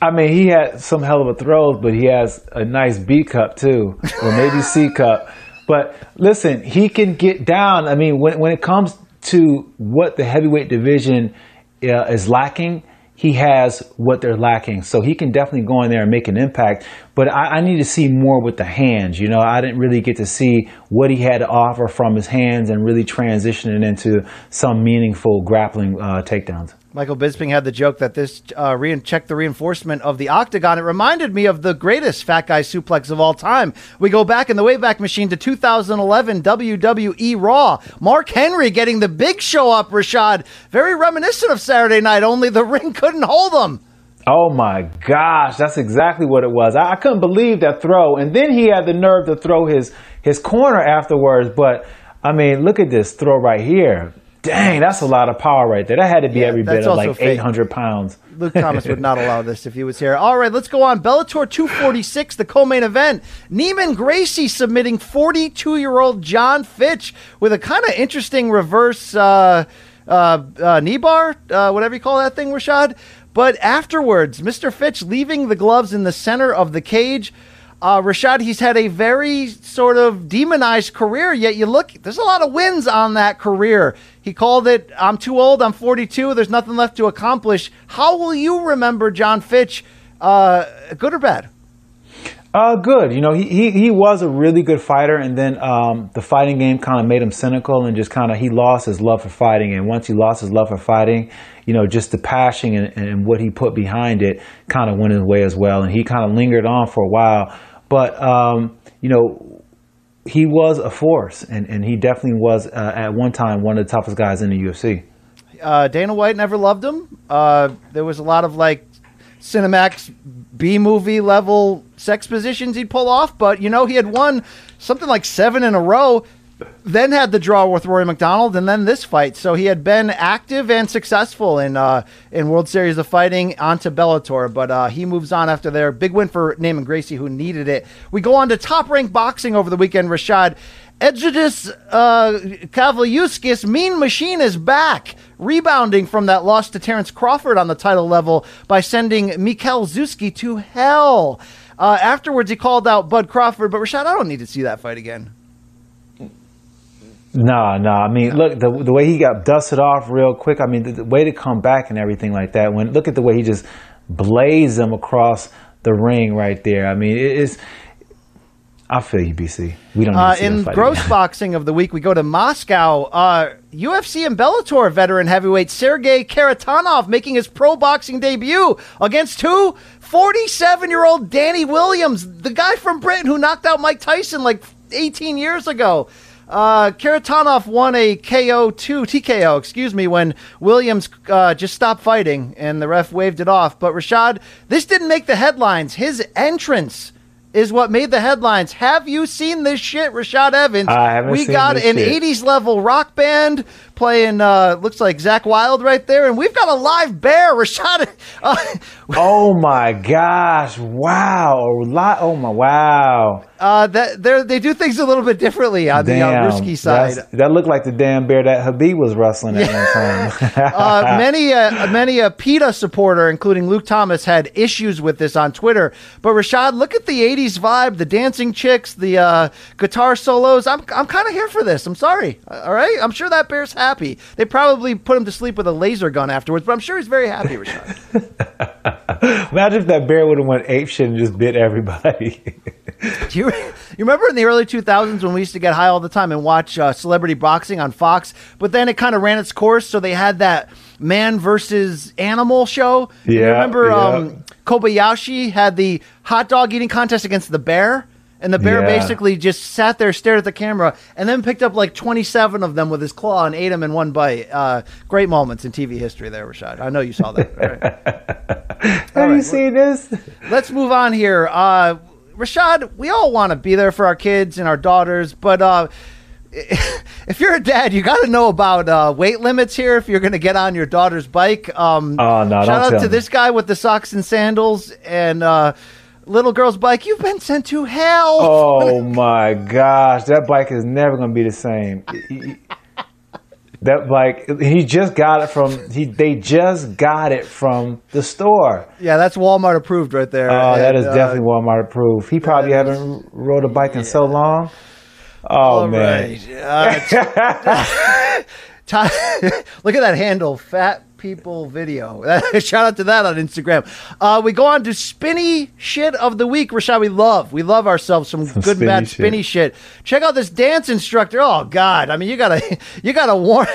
I mean, he had some hell of a throws, but he has a nice B cup too, or maybe C cup. But listen, he can get down. I mean, when when it comes to what the heavyweight division uh, is lacking, he has what they're lacking. So he can definitely go in there and make an impact. but I, I need to see more with the hands. You know, I didn't really get to see what he had to offer from his hands and really transition it into some meaningful grappling uh, takedowns. Michael Bisping had the joke that this uh, re- checked the reinforcement of the octagon. It reminded me of the greatest fat guy suplex of all time. We go back in the Wayback Machine to 2011 WWE Raw. Mark Henry getting the big show up, Rashad. Very reminiscent of Saturday night, only the ring couldn't hold him. Oh my gosh, that's exactly what it was. I, I couldn't believe that throw. And then he had the nerve to throw his, his corner afterwards. But I mean, look at this throw right here. Dang, that's a lot of power right there. That had to be Yeah, every bit of like fake. 800 pounds. Luke Thomas would not allow this if he was here. All right, let's go on. Bellator 246, the co-main event. Neiman Gracie submitting 42-year-old Jon Fitch with a kind of interesting reverse uh, uh, uh, knee bar, uh, whatever you call that thing, Rashad. But afterwards, Mr. Fitch leaving the gloves in the center of the cage. Uh, Rashad, he's had a very sort of demonized career, yet you look, there's a lot of wins on that career. He called it, I'm too old, I'm 42, there's nothing left to accomplish. How will you remember Jon Fitch, uh, good or bad? Uh, good. You know, he, he, he was a really good fighter, and then um, the fighting game kind of made him cynical and just kind of he lost his love for fighting. And once he lost his love for fighting, you know, just the passion and, and what he put behind it kind of went his way as well. And he kind of lingered on for a while. But, um, you know, he was a force, and, and he definitely was uh, at one time one of the toughest guys in the UFC. Uh, Dana White never loved him. Uh, there was a lot of like Cinemax B movie level sex positions he'd pull off, but you know, he had won something like seven in a row, then had the draw with Rory MacDonald, and then this fight. So he had been active and successful in uh, in World Series of Fighting onto Bellator, but uh, he moves on after their big win for Neiman Gracie, who needed it. We go on to top ranked boxing over the weekend, Rashad. Egidijus uh, Mean Machine, is back, rebounding from that loss to Terrence Crawford on the title level by sending Mikhail Zuski to hell. Uh, afterwards, he called out Bud Crawford, but Rashad, I don't need to see that fight again. No, no. I mean, look the the way he got dusted off real quick. I mean, the, the way to come back and everything like that. When look at the way he just blazed him across the ring right there. I mean, it is. I feel you, BC. We don't need Uh, in gross again. boxing of the week, we go to Moscow. Uh, UFC and Bellator veteran heavyweight Sergey Kharitonov making his pro boxing debut against who? 47 year old Danny Williams, the guy from Britain who knocked out Mike Tyson like 18 years ago. Uh, Kharitonov won a KO two TKO, excuse me, when Williams uh, just stopped fighting and the ref waved it off. But Rashad, this didn't make the headlines. His entrance is what made the headlines. Have you seen this shit, Rashad Evans? I haven't we got an shit. 80s level rock band playing, uh, looks like Zakk Wylde right there, and we've got a live bear, Rashad. Uh, Oh my gosh! Wow! Oh my wow! uh, that they they do things a little bit differently on the uh, risky side. That looked like the damn bear that Khabib was wrestling at one time. uh, many uh, many a PETA supporter, including Luke Thomas, had issues with this on Twitter. But Rashad, look at the '80s vibe, the dancing chicks, the uh, guitar solos. I'm I'm kind of here for this. I'm sorry. All right, I'm sure that bear's happy. They probably put him to sleep with a laser gun afterwards, but I'm sure he's very happy, Rashad. Imagine if that bear would have went ape shit and just bit everybody. Do you, you remember in the early 2000s when we used to get high all the time and watch uh, celebrity boxing on Fox? But then it kind of ran its course, so they had that man versus animal show. you Yeah, remember yeah. um, Kobayashi had the hot dog eating contest against the bear? And the bear Yeah. basically just sat there, stared at the camera, and then picked up like 27 of them with his claw and ate them in one bite. Uh, great moments in TV history there, Rashad. I know you saw that. right? Have you right, seen this? let's move on here. Uh, Rashad, we all want to be there for our kids and our daughters, but uh, if you're a dad, you got to know about uh, weight limits here. If you're going to get on your daughter's bike, um, Oh, no, shout out to me. this guy with the socks and sandals and uh, little girl's bike. You've been sent to hell. Oh my gosh, that bike is never gonna be the same. That bike, he just got it from. He they just got it from the store. Yeah, that's Walmart approved right there. Oh, that And, is uh, definitely Walmart approved. He probably haven't rode a bike in so long. Oh all man, right. Uh, Ty- Look at that handle, fat people video. Shout out to that on Instagram. Uh, we go on to spinny shit of the week. Rashad, we love. We love ourselves some, Some good bad spinny shit. Check out this dance instructor. Oh God. I mean you gotta you gotta warn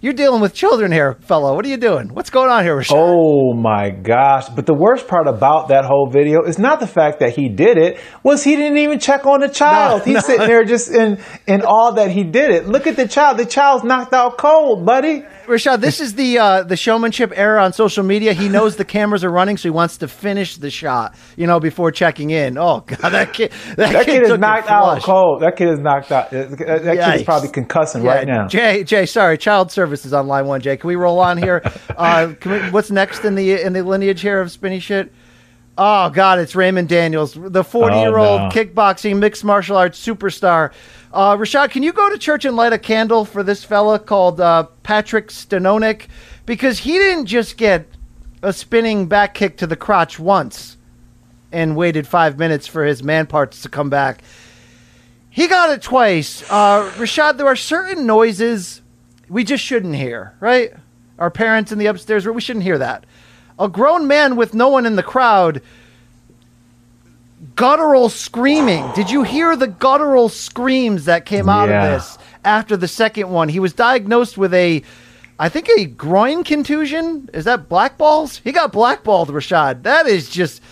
you're dealing with children here, fellow. What are you doing? What's going on here, Rashad? Oh my gosh. But the worst part about that whole video is not the fact that he did it, was he didn't even check on the child. He's sitting there just in in all that he did it. Look at the child. The child's knocked out cold, buddy. Rashad, this is the uh, the showmanship era on social media. He knows the cameras are running, so he wants to finish the shot, you know, before checking in. Oh God, that kid, that, That kid took is knocked out cold. That kid is knocked out. That that kid is probably concussing Yeah, right now. Jay, Jay, sorry, child services on line one. Jay, can we roll on here? Uh, can we, what's next in the in the lineage here of spinny shit? Oh God, it's Raymond Daniels, the forty-year-old Oh, no. kickboxing mixed martial arts superstar. Uh, Rashad, can you go to church and light a candle for this fella called uh, Patrick Stanonik? Because he didn't just get a spinning back kick to the crotch once and waited five minutes for his man parts to come back. He got it twice. Uh, Rashad, there are certain noises we just shouldn't hear, right? Our parents in the upstairs room, we shouldn't hear that. A grown man with no one in the crowd, guttural screaming. Did you hear the guttural screams that came out Yeah. of this after the second one? He was diagnosed with a, I think, a groin contusion. Is that blackballs? He got blackballed, Rashad. That is just,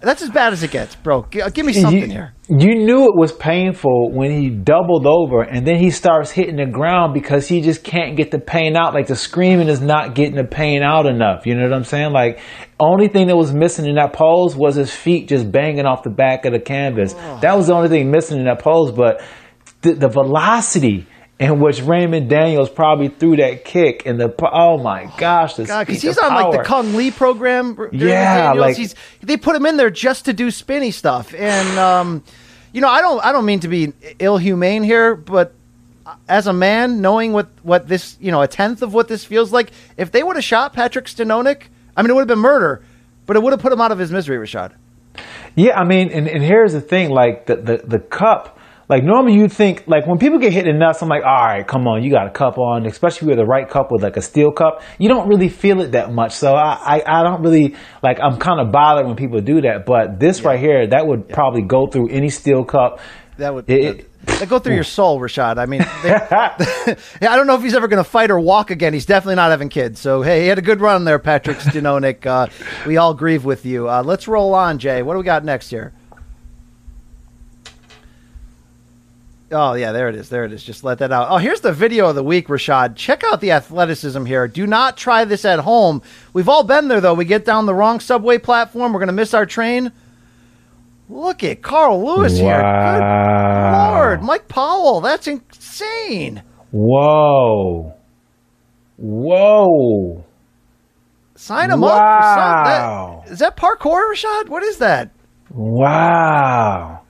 that's as bad as it gets, bro. G- uh, give me something you, here. You knew it was painful when he doubled over and then he starts hitting the ground because he just can't get the pain out. Like the screaming is not getting the pain out enough. You know what I'm saying? Like only thing that was missing in that pose was his feet just banging off the back of the canvas. Oh. That was the only thing missing in that pose. But the, the velocity in which Raymond Daniels probably threw that kick and the oh my gosh, the God, because he's on like the. Kung Lee program. Yeah, like- he's they put him in there just to do spinny stuff, and um, you know, I don't, I don't mean to be ill humane here, but as a man, knowing what what this, you know, a tenth of what this feels like, if they would have shot Patrick Stanonik, I mean, it would have been murder, but it would have put him out of his misery, Rashad. Yeah, I mean, and, and here's the thing, like the, the, the cup, like normally you'd think, like when people get hit in the nuts, I'm like, all right, come on, you got a cup on, especially with the right cup with like a steel cup. You don't really feel it that much. So I, I, I don't really, like, I'm kind of bothered when people do that. But this right here, that would probably go through any steel cup. That would It- that go through your soul, Rashad. I mean, they, yeah, I don't know if he's ever going to fight or walk again. He's definitely not having kids. So hey, he had a good run there, Patrick Stanonik. Uh, we all grieve with you. Uh, let's roll on, Jay. What do we got next here? Oh yeah, there it is. There it is. Just let that out. Oh, here's the video of the week, Rashad. Check out the athleticism here. Do not try this at home. We've all been there though. We get down the wrong subway platform. We're gonna miss our train. Look at Carl Lewis here. Good Lord, Mike Powell. That's insane. Whoa. Whoa. Sign him up for some. Wow. That, is that parkour, Rashad? What is that? Wow.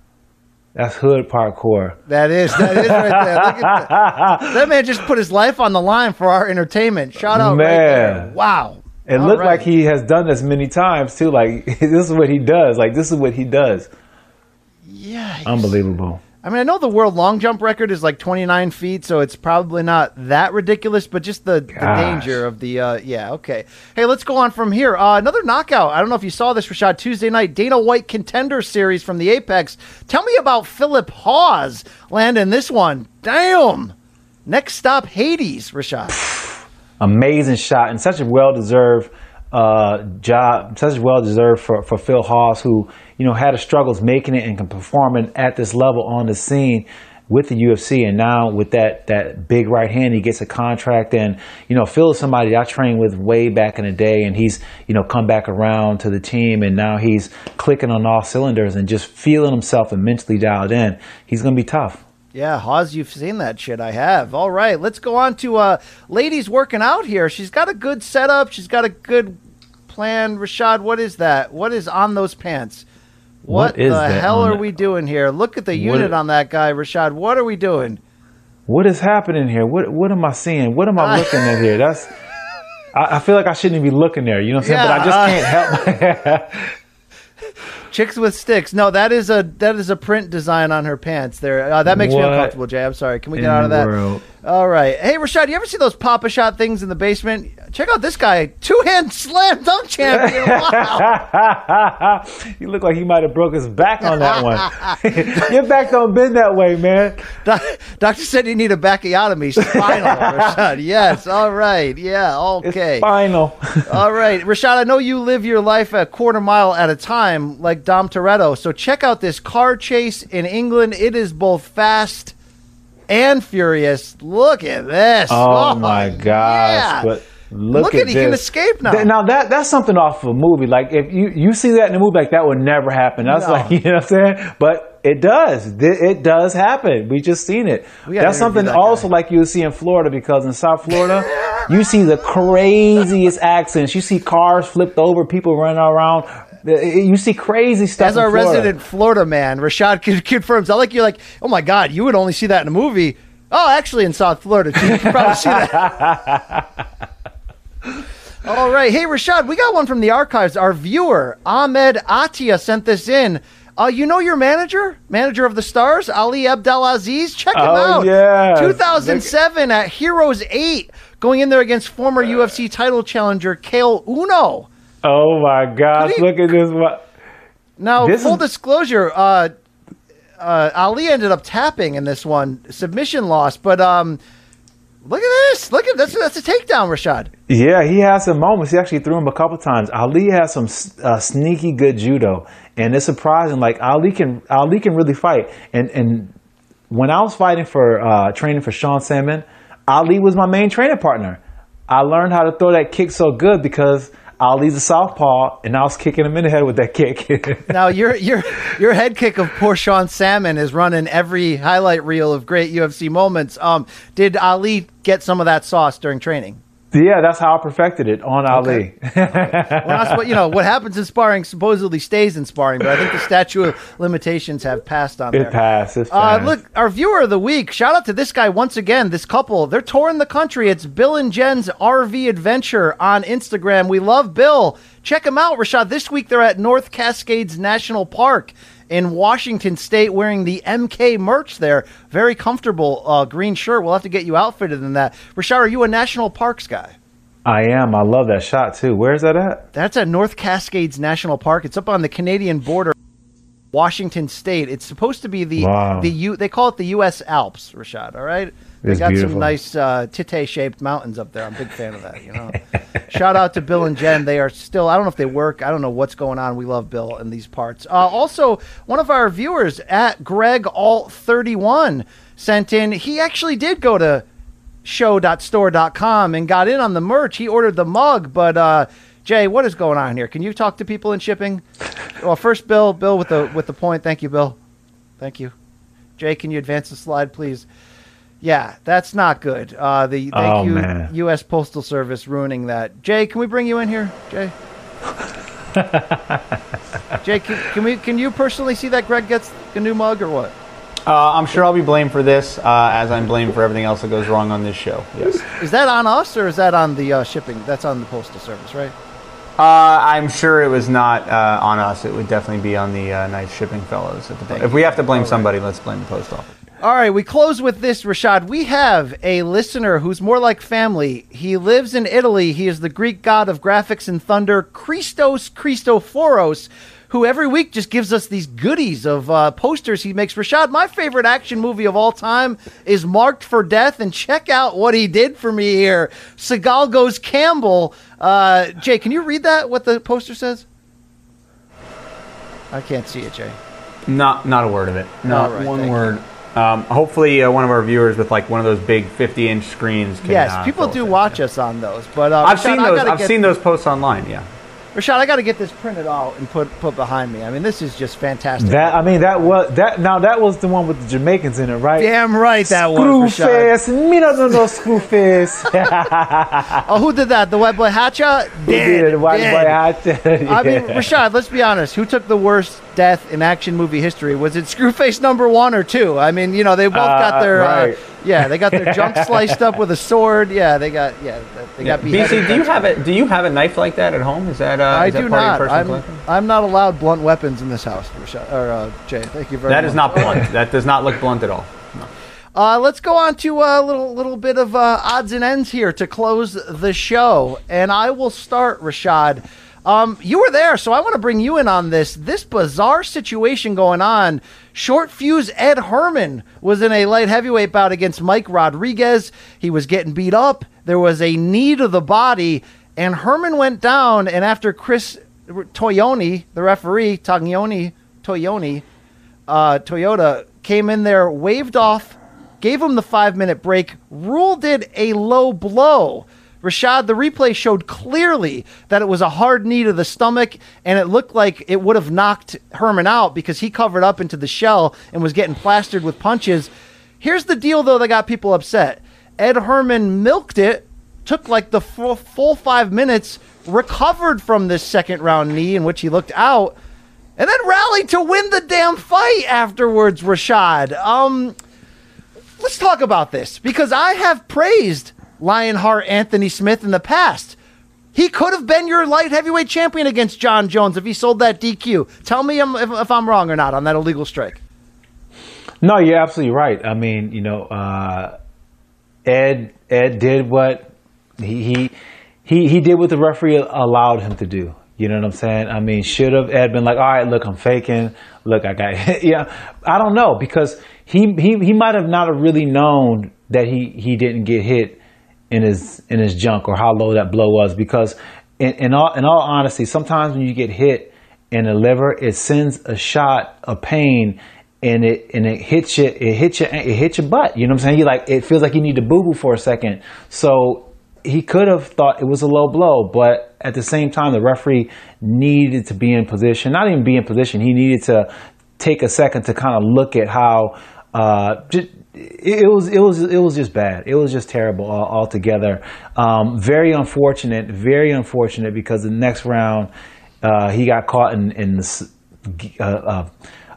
That's hood parkour. That is. That is right there. Look at that. That man just put his life on the line for our entertainment. Shout out right. Man. Wow. It All looked right. like he has done this many times too. Like this is what he does. Like this is what he does. Yeah. Unbelievable. I mean, I know the world long jump record is like 29 feet, so it's probably not that ridiculous, but just the, the danger of the, uh, yeah, okay. Hey, let's go on from here. Uh, another knockout. I don't know if you saw this, Rashad, Tuesday night, Dana White contender series from the Apex. Tell me about Philip Hawes landing this one. Damn. Next stop, Hades, Rashad. Amazing shot and such a well deserved uh, job, such as well deserved for, for Phil Hawes, who you know had a struggles making it and performing at this level on the scene with the UFC, and now with that that big right hand, he gets a contract. And you know, Phil is somebody I trained with way back in the day, and he's you know come back around to the team, and now he's clicking on all cylinders and just feeling himself and mentally dialed in. He's gonna be tough. Yeah, Hawes, you've seen that shit. I have. All right, let's go on to uh, ladies working out here. She's got a good setup. She's got a good plan. Rashad, what is that? What is on those pants? What, the hell are we doing here? Look at the unit What- on that guy, Rashad. What are we doing? What is happening here? What what am I seeing? What am I looking at here? That's I, I feel like I shouldn't be looking there. You know what I'm saying? but I just Yeah, can't help. Chicks with sticks. No, that is a that is a print design on her pants. There, uh, that makes me uncomfortable, Jay. I'm sorry. Can we get out of that? world? All right. Hey, Rashad, you ever see those Papa Shot things in the basement? Check out this guy, two hand slam dunk champion. Wow. he looked like he might have broke his back on that one. Your back don't bend that way, man. Doc- Doctor said you need a backiotomy spinal, Rashad. Yes. All right. Yeah. It's Okay. final. All right, Rashad, I know you live your life a quarter mile at a time, like Dom Toretto. So check out this car chase in England. It is both fast and furious. Look at this. Oh, oh, my gosh! yeah. But look, Look at at he can escape now. Th- Now that that's something off of a movie. Like if you you see that in a movie, like that would never happen. That's No. like you know what I'm saying. But it does. It does happen. We just seen it. That's something that also guy. like you see in Florida because in South Florida, you see the craziest accidents. You see cars flipped over, people running around. You see crazy stuff. As our Florida. resident Florida man, Rashad confirms. I like you're like, oh my God, you would only see that in a movie. Oh, actually, in South Florida, too. You probably see that. All right. Hey, Rashad, we got one from the archives. Our viewer, Ahmed Atia, sent this in. Uh, you know your manager, manager of the Stars, Ali Abdelaziz. Check him Oh, out. yes. 2007 at Heroes 8, going in there against former UFC title challenger Caol Uno. Oh my gosh! He- Look at this. one. Now, This full is- disclosure, uh, uh, Ali ended up tapping in this one, submission loss. But um, look at this! Look at that's that's a takedown, Rashad. Yeah, he has some moments. He actually threw him a couple times. Ali has some uh, sneaky good judo, and it's surprising. Like Ali can Ali can really fight. And and when I was fighting for uh, training for Sean Salmon, Ali was my main training partner. I learned how to throw that kick so good because Ali's a southpaw, and I was kicking him in the head with that kick. Now your your your head kick of poor Sean Salmon is running every highlight reel of great UFC moments. Um, did Ali get some of that sauce during training? Yeah, that's how I perfected it on Ali. Well, that's you know. What happens in sparring supposedly stays in sparring, but I think the statute of limitations have passed on there. it passed. Uh, look, our viewer of the week. Shout out to this guy once again. This couple, they're touring the country. It's Bill and Jen's RV Adventure on Instagram. We love Bill. Check him out, Rashad. This week they're at North Cascades National Park in Washington State, wearing the MK merch there. Very comfortable uh, green shirt. We'll have to get you outfitted in that. Rashad, are you a national parks guy? I am. I love that shot too. Where's that at? That's at North Cascades National Park. It's up on the Canadian border, Washington State. It's supposed to be the Wow. the U. They call it the U.S. Alps, Rashad. All right. They got some nice uh, tite shaped mountains up there. I'm a big fan of that. You know. Shout out to Bill and Jen. They are still. I don't know if they work. I don't know what's going on. We love Bill in these parts. Uh, also, one of our viewers at Greg Alt 31 sent in. He actually did go to show.store.com and got in on the merch. He ordered the mug, but uh, Jay, what is going on here? Can you talk to people in shipping? Well, first, Bill, Bill with the with the point. Thank you, Bill. Thank you. Jay, can you advance the slide, please? Yeah, that's not good. Uh, the thank Oh, you, man. U.S. Postal Service, ruining that. Jay, can we bring you in here, Jay? Jay, can, can we? Can you personally see that Greg gets a new mug or what? Uh, I'm sure I'll be blamed for this, uh, as I'm blamed for everything else that goes wrong on this show. Yes. Is that on us or is that on the uh, shipping? That's on the Postal Service, right? Uh, I'm sure it was not uh, on us. It would definitely be on the uh, nice shipping fellows. At the po- if we have to blame somebody, let's blame the post office. All right, we close with this, Rashad. We have a listener who's more like family. He lives in Italy. He is the Greek god of graphics and thunder, Christos Christophoros, who every week just gives us these goodies of uh, posters he makes. Rashad, my favorite action movie of all time is Marked for Death, and check out what he did for me here. Seagal goes Campbell. Uh, Jay, can you read that? What the poster says? I can't see it, Jay. Not not a word of it. Not right, one word. Um, hopefully, uh, one of our viewers with like one of those big 50-inch screens. Can, Yes, uh, people fill do us in. watch us on those, but uh, I've Rashad, seen those. I've seen those posts online. Yeah. Rashad, I got to get this printed out and put put behind me. I mean, this is just fantastic. That I mean, that was that. Now that was the one with the Jamaicans in it, right? Damn right that was. Screw Rashad. face, me no no no screw face. Oh, who did that? The white boy Hatcha? Did white boy Dead. hat. I mean, Rashad, let's be honest. Who took the worst death in action movie history? Was it Screwface number one or two? I mean, you know, they both got Uh, their, right. uh, yeah, they got their junk sliced up with a sword. Yeah, they got, yeah, they got beheaded. BC, do you have a do you have a knife like that at home? Is that uh, I is do part not. of your personal I'm, collection? I'm not allowed blunt weapons in this house, Rashad, or uh, Jay. Thank you very much. That is not blunt. that does not look blunt at all. Uh, let's go on to a little little bit of uh, odds and ends here to close the show, and I will start, Rashad. Um, you were there, so I want to bring you in on this. This bizarre situation going on. Short fuse Ed Herman was in a light heavyweight bout against Mike Rodriguez. He was getting beat up. There was a knee to the body, and Herman went down. And after Chris Tognoni, the referee, Tognoni, Tognoni, uh, Toyota came in there, waved off, gave him the five minute break, ruled it a low blow. Rashad, the replay showed clearly that it was a hard knee to the stomach, and it looked like it would have knocked Herman out because he covered up into the shell and was getting plastered with punches. Here's the deal, though, that got people upset. Ed Herman milked it, took like the full, full five minutes, recovered from this second round knee in which he looked out, and then rallied to win the damn fight afterwards, Rashad. Um, let's talk about this because I have praised Lionheart Anthony Smith in the past. He could have been your light heavyweight champion against Jon Jones if he sold that DQ. Tell me if, if I'm wrong or not on that illegal strike. No, you're absolutely right. I mean, you know, uh, Ed Ed did what he, he he did what the referee allowed him to do. You know what I'm saying? I mean, should have Ed been like, all right, look, I'm faking. Look, I got hit. yeah. I don't know because he he he might have not really known that he he didn't get hit in his in his junk or how low that blow was because in, in all in all honesty, sometimes when you get hit in the liver, it sends a shot of pain and it and it hits you it hits you it hits your butt. You know what I'm saying? You like it feels like you need to boo boo for a second. So he could have thought it was a low blow, but at the same time, the referee needed to be in position. Not even be in position. He needed to take a second to kind of look at how. Uh, just, it was it was it was just bad. It was just terrible altogether. Um, very unfortunate. Very unfortunate because the next round uh, he got caught in in this, uh, uh,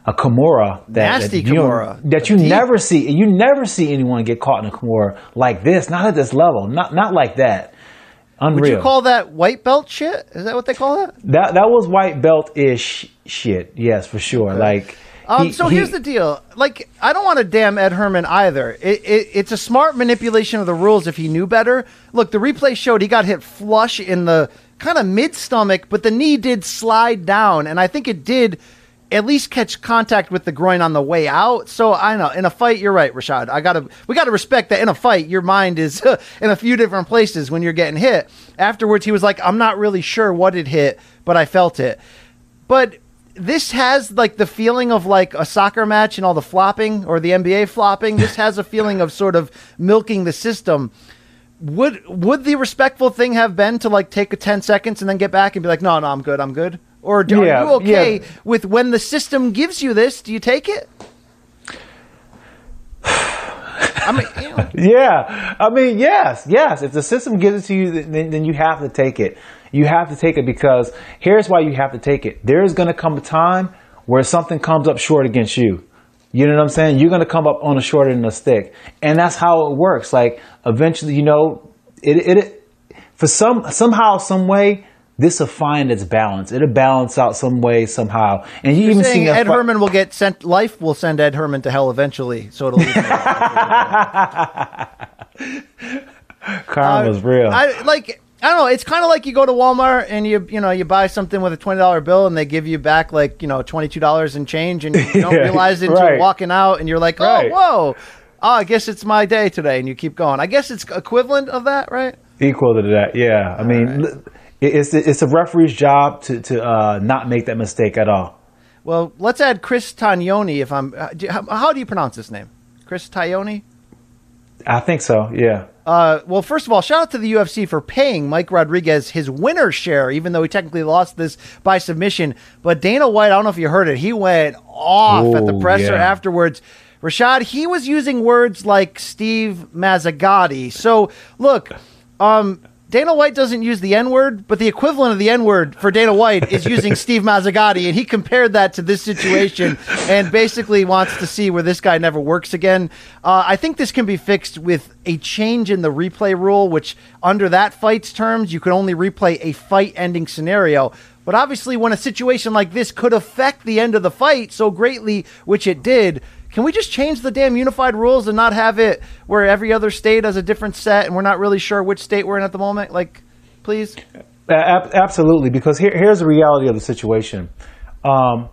a Kimura that Nasty that, you know, Kimura. that you never see. You never see anyone get caught in a Kimura like this. Not at this level. Not not like that. Unreal. Would you call that white belt shit? Is that what they call that? that that was white belt ish shit. Yes, for sure. Like. Um, he- so he- here's the deal. Like, I don't want to damn Ed Herman either. It, it, it's a smart manipulation of the rules if he knew better. Look, the replay showed he got hit flush in the kind of mid stomach, but the knee did slide down, and I think it did at least catch contact with the groin on the way out. So I know in a fight, you're right, Rashad. I gotta we gotta respect that in a fight, your mind is in a few different places when you're getting hit. Afterwards, he was like, "I'm not really sure what it hit, but I felt it." But this has like the feeling of like a soccer match and all the flopping or the NBA flopping. This has a feeling of sort of milking the system. Would would the respectful thing have been to like take a 10 seconds and then get back and be like, "No, no, I'm good. I'm good." Or do, Yeah, are you okay yeah. with when the system gives you this, do you take it? I mean, you know, Yeah, I mean, yes, yes. If the system gives it to you, then, then you have to take it. You have to take it because here's why you have to take it. There is going to come a time where something comes up short against you. You know what I'm saying? You're going to come up on a shorter than a stick, and that's how it works. Like eventually, you know, it it for some somehow, some way. This will find its balance. It'll balance out some way, somehow. And you you're even saying see Ed Herman will get sent. Life will send Ed Herman to hell eventually. So it'll. Karma's real. I like. I don't know. It's kind of like you go to Walmart and you you know you buy something with a twenty dollar bill and they give you back like you know twenty two dollars in change and you don't realize it until right. you're walking out and you're like, oh Right. whoa, oh I guess it's my day today and you keep going. I guess it's equivalent of that, right? Equal to that, yeah. I mean, l- it's it's a referee's job to to uh, not make that mistake at all. Well, let's add Chris Taglioni. If I'm, uh, how, how do you pronounce this name? Chris Taglioni. I think so. Yeah. Uh, well, first of all, shout out to the UFC for paying Mike Rodriguez his winner's share, even though he technically lost this by submission. But Dana White, I don't know if you heard it, he went off at the presser yeah. afterwards. Rashad, he was using words like Steve Mazzagatti. So, look, um, Dana White doesn't use the N word, but the equivalent of the N word for Dana White is using Steve Mazzagatti, and he compared that to this situation and basically wants to see where this guy never works again. Uh, I think this can be fixed with a change in the replay rule, which under that fight's terms, you can only replay a fight-ending scenario. But obviously, when a situation like this could affect the end of the fight so greatly, which it did, Can we just change the damn unified rules and not have it where every other state has a different set and we're not really sure which state we're in at the moment? Like, please. Absolutely, because here, here's the reality of the situation. Um,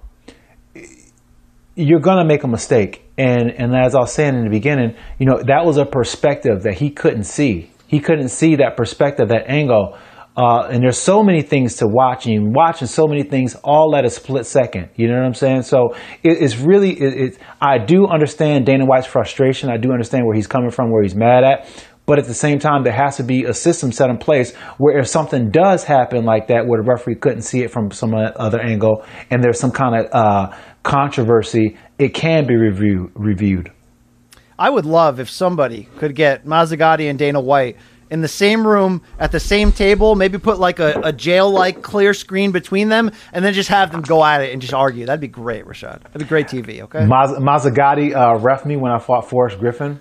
you're going to make a mistake. And, and as I was saying in the beginning, you know, that was a perspective that he couldn't see. He couldn't see that perspective, that angle. Uh, and there's so many things to watch, and watching so many things all at a split second. You know what I'm saying? So it, it's really, it, it, I do understand Dana White's frustration. I do understand where he's coming from, where he's mad at. But at the same time, there has to be a system set in place where if something does happen like that, where the referee couldn't see it from some other angle, and there's some kind of uh, controversy, it can be review, reviewed. I would love if somebody could get Mazzagatti and Dana White in the same room at the same table, maybe put like a, a jail like clear screen between them, and then just have them go at it and just argue. That'd be great, Rashad. That'd be great TV, okay? Maz- Mazzagatti uh, ref me when I fought Forrest Griffin.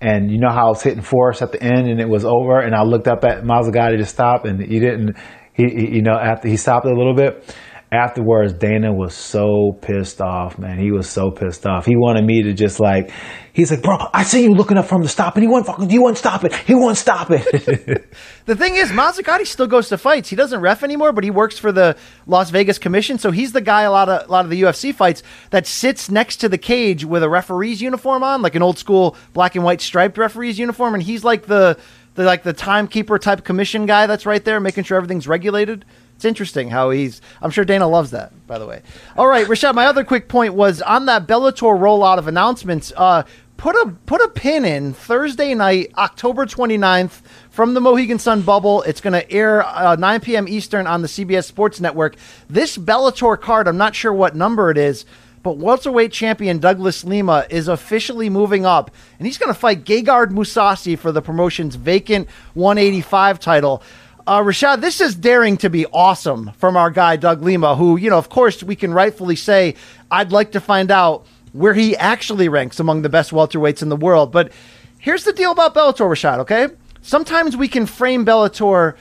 And you know how I was hitting Forrest at the end and it was over, and I looked up at Mazzagatti to stop, and he didn't. He, he you know, after he stopped a little bit, afterwards, Dana was so pissed off, man. He was so pissed off. He wanted me to just like, he's like, bro, I see you looking up from the stop, and he won't fucking, he won't stop it. He won't stop it. the thing is, Mazzagatti still goes to fights. He doesn't ref anymore, but he works for the Las Vegas Commission, so he's the guy a lot of a lot of the UFC fights that sits next to the cage with a referee's uniform on, like an old school black and white striped referee's uniform, and he's like the the like the timekeeper type commission guy that's right there, making sure everything's regulated. It's interesting how he's. I'm sure Dana loves that. By the way. All right, Rashad. My other quick point was on that Bellator rollout of announcements. Uh, put a put a pin in Thursday night, October 29th, from the Mohegan Sun bubble. It's going to air uh, 9 p.m. Eastern on the CBS Sports Network. This Bellator card, I'm not sure what number it is. But welterweight champion Douglas Lima is officially moving up, and he's going to fight Gegard Mousasi for the promotion's vacant 185 title. Uh, Rashad, this is daring to be awesome from our guy, Doug Lima, who, you know, of course, we can rightfully say, I'd like to find out where he actually ranks among the best welterweights in the world. But here's the deal about Bellator, Rashad, okay? Sometimes we can frame Bellator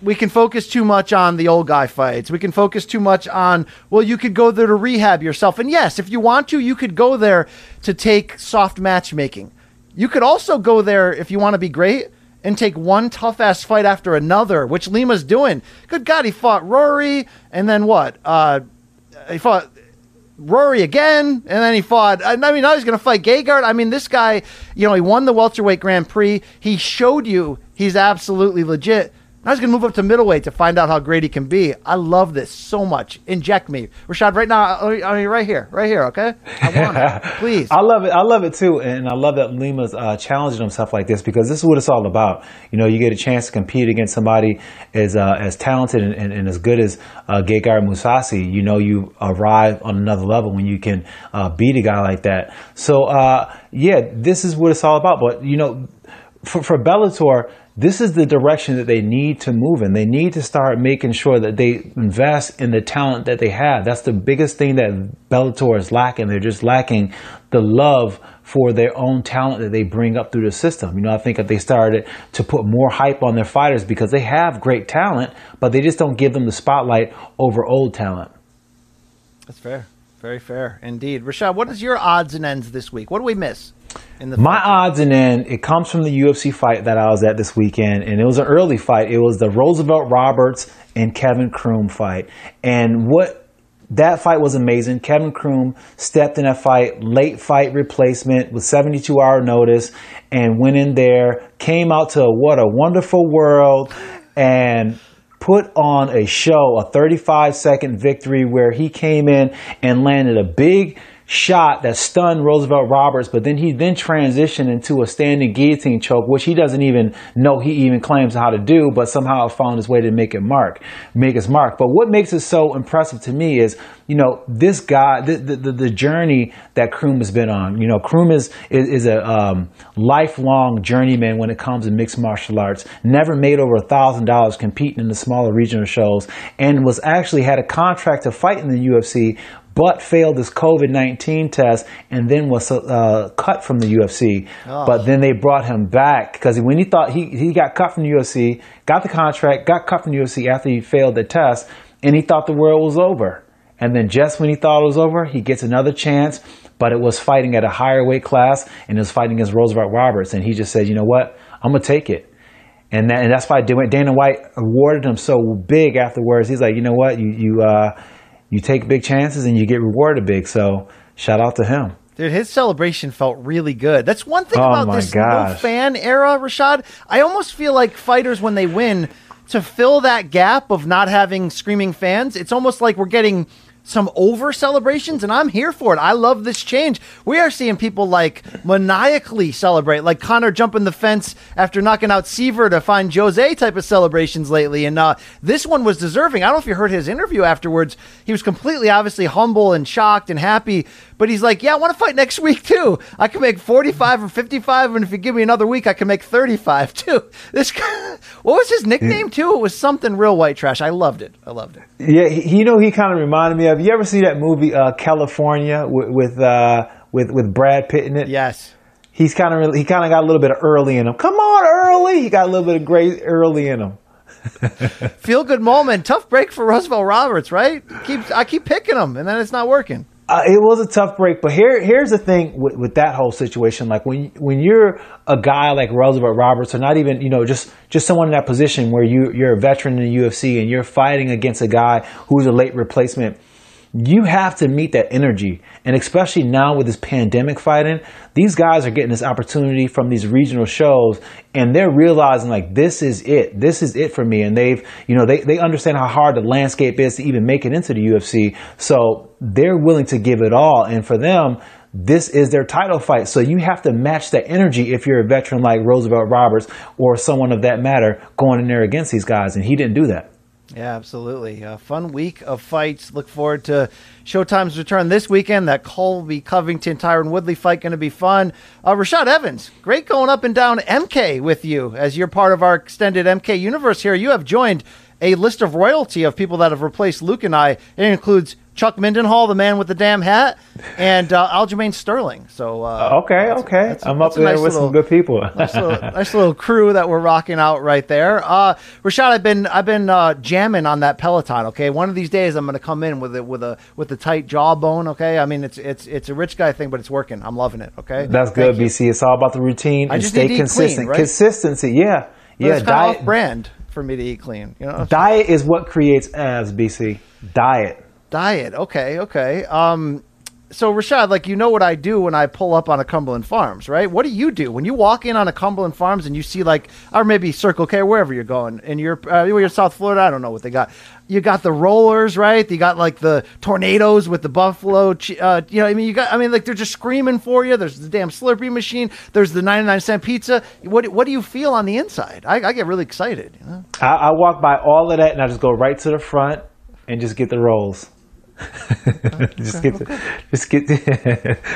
we can focus too much on the old guy fights. We can focus too much on, well, you could go there to rehab yourself. And yes, if you want to, you could go there to take soft matchmaking. You could also go there if you want to be great and take one tough ass fight after another, which Lima's doing. Good God, he fought Rory and then what? Uh, he fought Rory again, and then he fought. I mean, now he's going to fight Gegard. I mean, this guy, you know, he won the welterweight Grand Prix. He showed you he's absolutely legit. Now he's going to move up to middleweight to find out how great he can be. I love this so much. Inject me, Rashad, right now. I mean, right here, right here. Okay, I want it. Please. I love it. I love it too, and I love that Lima's uh, challenging himself like this because this is what it's all about. You know, you get a chance to compete against somebody as uh, as talented and, and, and, as good as uh, Gegard Mousasi. You know, you arrive on another level when you can uh, beat a guy like that. So, uh, yeah, this is what it's all about. But you know, for, for Bellator this is the direction that they need to move in. They need to start making sure that they invest in the talent that they have. That's the biggest thing that Bellator is lacking. They're just lacking the love for their own talent that they bring up through the system. You know, I think if they started to put more hype on their fighters because they have great talent, but they just don't give them the spotlight over old talent. That's fair. Very fair indeed. Rashad, what is your odds and ends this week? What do we miss? In the My odds and end, it comes from the UFC fight that I was at this weekend, and it was an early fight. It was the Roosevelt Roberts and Kevin Croom fight. And what that fight was amazing. Kevin Croom stepped in that fight, late fight replacement with 72 hour notice, and went in there, came out to what a wonderful world, and put on a show, a 35 second victory where he came in and landed a big shot that stunned Roosevelt Roberts, but then he then transitioned into a standing guillotine choke, which he doesn't even know he even claims how to do, but somehow found his way to make it mark, make his mark. But what makes it so impressive to me is, you know, this guy, the, the, the journey that Croom has been on. You know, Croom is, is, is a um, lifelong journeyman when it comes to mixed martial arts. Never made over a thousand dollars competing in the smaller regional shows and was actually had a contract to fight in the UFC, but failed his COVID 19 test and then was uh, cut from the UFC. Oh. But then they brought him back because when he thought he, he got cut from the UFC, got the contract, got cut from the UFC after he failed the test, and he thought the world was over. And then just when he thought it was over, he gets another chance, but it was fighting at a higher weight class and it was fighting against Roosevelt Roberts. And he just said, you know what? I'm going to take it. And, that, and that's why Dana White awarded him so big afterwards. He's like, you know what? You, you, uh, you take big chances and you get rewarded big. So shout out to him. Dude, his celebration felt really good. That's one thing Oh about this no fan era, Rashad. I almost feel like fighters when they win to fill that gap of not having screaming fans. It's almost like we're getting some over celebrations, and I'm here for it. I love this change. We are seeing people like maniacally celebrate, like Conor jumping the fence after knocking out Seaver to find Jose type of celebrations lately. And uh, this one was deserving. I don't know if you heard his interview afterwards. He was completely, obviously, humble and shocked and happy. But he's like, "Yeah, I want to fight next week too. I can make 45 or 55, and if you give me another week, I can make 35 too." This guy, what was his nickname too? It was something real white trash. I loved it. I loved it. Yeah, he, you know, he kind of reminded me of. You ever see that movie uh, Kalifornia with with, uh, with with Brad Pitt in it? Yes. He's kind of he kind of got a little bit of early in him. Come on, early. He got a little bit of great early in him. Feel good moment. Tough break for Roosevelt Roberts, right? Keep I keep picking him, and then it's not working. Uh, it was a tough break, but here here's the thing with, with that whole situation. Like when when you're a guy like Roosevelt Roberts, or not even you know just just someone in that position where you you're a veteran in the UFC and you're fighting against a guy who's a late replacement. You have to meet that energy, and especially now with this pandemic fighting, these guys are getting this opportunity from these regional shows, and they're realizing like this is it, this is it for me, and they've you know they they understand how hard the landscape is to even make it into the UFC, so they're willing to give it all, and for them, this is their title fight. So you have to match that energy if you're a veteran like Roosevelt Roberts or someone of that matter going in there against these guys, and he didn't do that. Yeah, absolutely. A fun week of fights. Look forward to Showtime's return this weekend. That Colby Covington Tyron Woodley fight going to be fun. Uh, Rashad Evans, great going up and down MK with you as you're part of our extended MK universe here. You have joined a list of royalty of people that have replaced Luke and I. It includes Chuck Mindenhall, the man with the damn hat, and uh, Aljamain Sterling. So uh, Okay, okay. that's a- I'm up that's a there nice with little- some good people. nice little, nice little crew that we're rocking out right there. Uh, Rashad, I've been I've been uh, jamming on that Peloton. Okay, one of these days I'm going to come in with it with a with a tight jawbone. Okay, I mean it's it's it's a rich guy thing, but it's working. I'm loving it. Okay, That's good, you. BC. It's all about the routine I and stay need to eat consistent. clean, right? Consistency, yeah. But yeah, it's diet brand for me to eat clean. You know, diet is what creates abs, BC. Diet. Diet. Okay, okay. Um, so Rashad, like you know what I do when I pull up on a Cumberland Farms, right? What do you do when you walk in on a Cumberland Farms and you see like, or maybe Circle K, wherever you're going, and you're uh, you're South Florida. I don't know what they got. You got the rollers, right? You got like the tornadoes with the buffalo. Uh, you know, I mean, you got. I mean, like they're just screaming for you. There's the damn Slurpee machine. There's the 99 cent pizza. What what do you feel on the inside? I, I get really excited. You know? I, I walk by all of that and I just go right to the front and just get the rolls. Just get the, just get the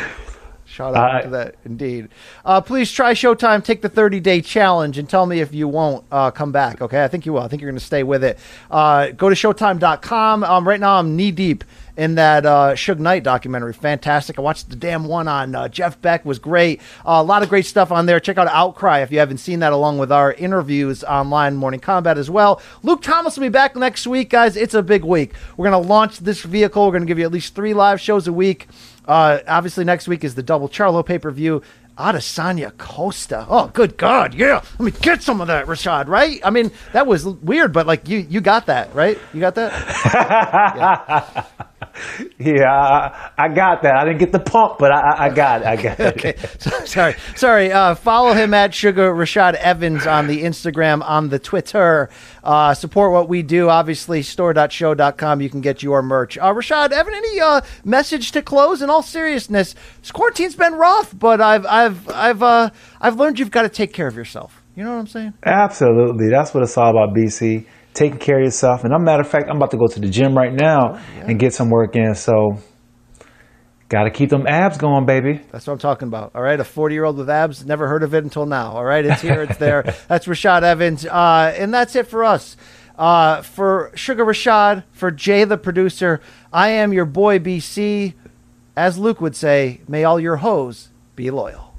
Shout out Uh, to that, indeed. Uh, please try Showtime. Take the 30 day challenge and tell me if you won't uh, come back. Okay, I think you will. I think you're going to stay with it. Uh, go to Showtime.com. Um, right now, I'm knee deep in that uh, Suge Knight documentary. Fantastic. I watched the damn one on uh, Jeff Beck. Was great. Uh, a lot of great stuff on there. Check out Outcry if you haven't seen that, along with our interviews online, Morning Kombat as well. Luke Thomas will be back next week, guys. It's a big week. We're going to launch this vehicle. We're going to give you at least three live shows a week. Uh, obviously, next week is the double Charlo pay per view. Adesanya Costa. Oh, good God. Yeah. Let me get some of that, Rashad, right? I mean, that was weird, but like you, you got that, right? You got that? Yeah, I, I got that. I didn't get the pump, but I, I- got it. I got it. Okay. So, sorry. Sorry. Uh, follow him at Sugar Rashad Evans on the Instagram, on the Twitter. Uh, support what we do. Obviously, store.show.com. You can get your merch. Uh, Rashad, Evan, any uh, message to close? In all seriousness, this quarantine's been rough, but I've, I've, I've, uh, I've learned you've got to take care of yourself. You know what I'm saying? Absolutely. That's what it's all about, BC. Taking care of yourself. And I'm matter of fact, I'm about to go to the gym right now and get some work in. So gotta keep them abs going, baby. That's what I'm talking about. All right, a 40 year old with abs, never heard of it until now. All right, it's here, it's there. That's Rashad Evans, uh, and that's it for us. Uh, for Sugar Rashad, for Jay the producer, I am your boy BC. As Luke would say, may all your hoes be loyal.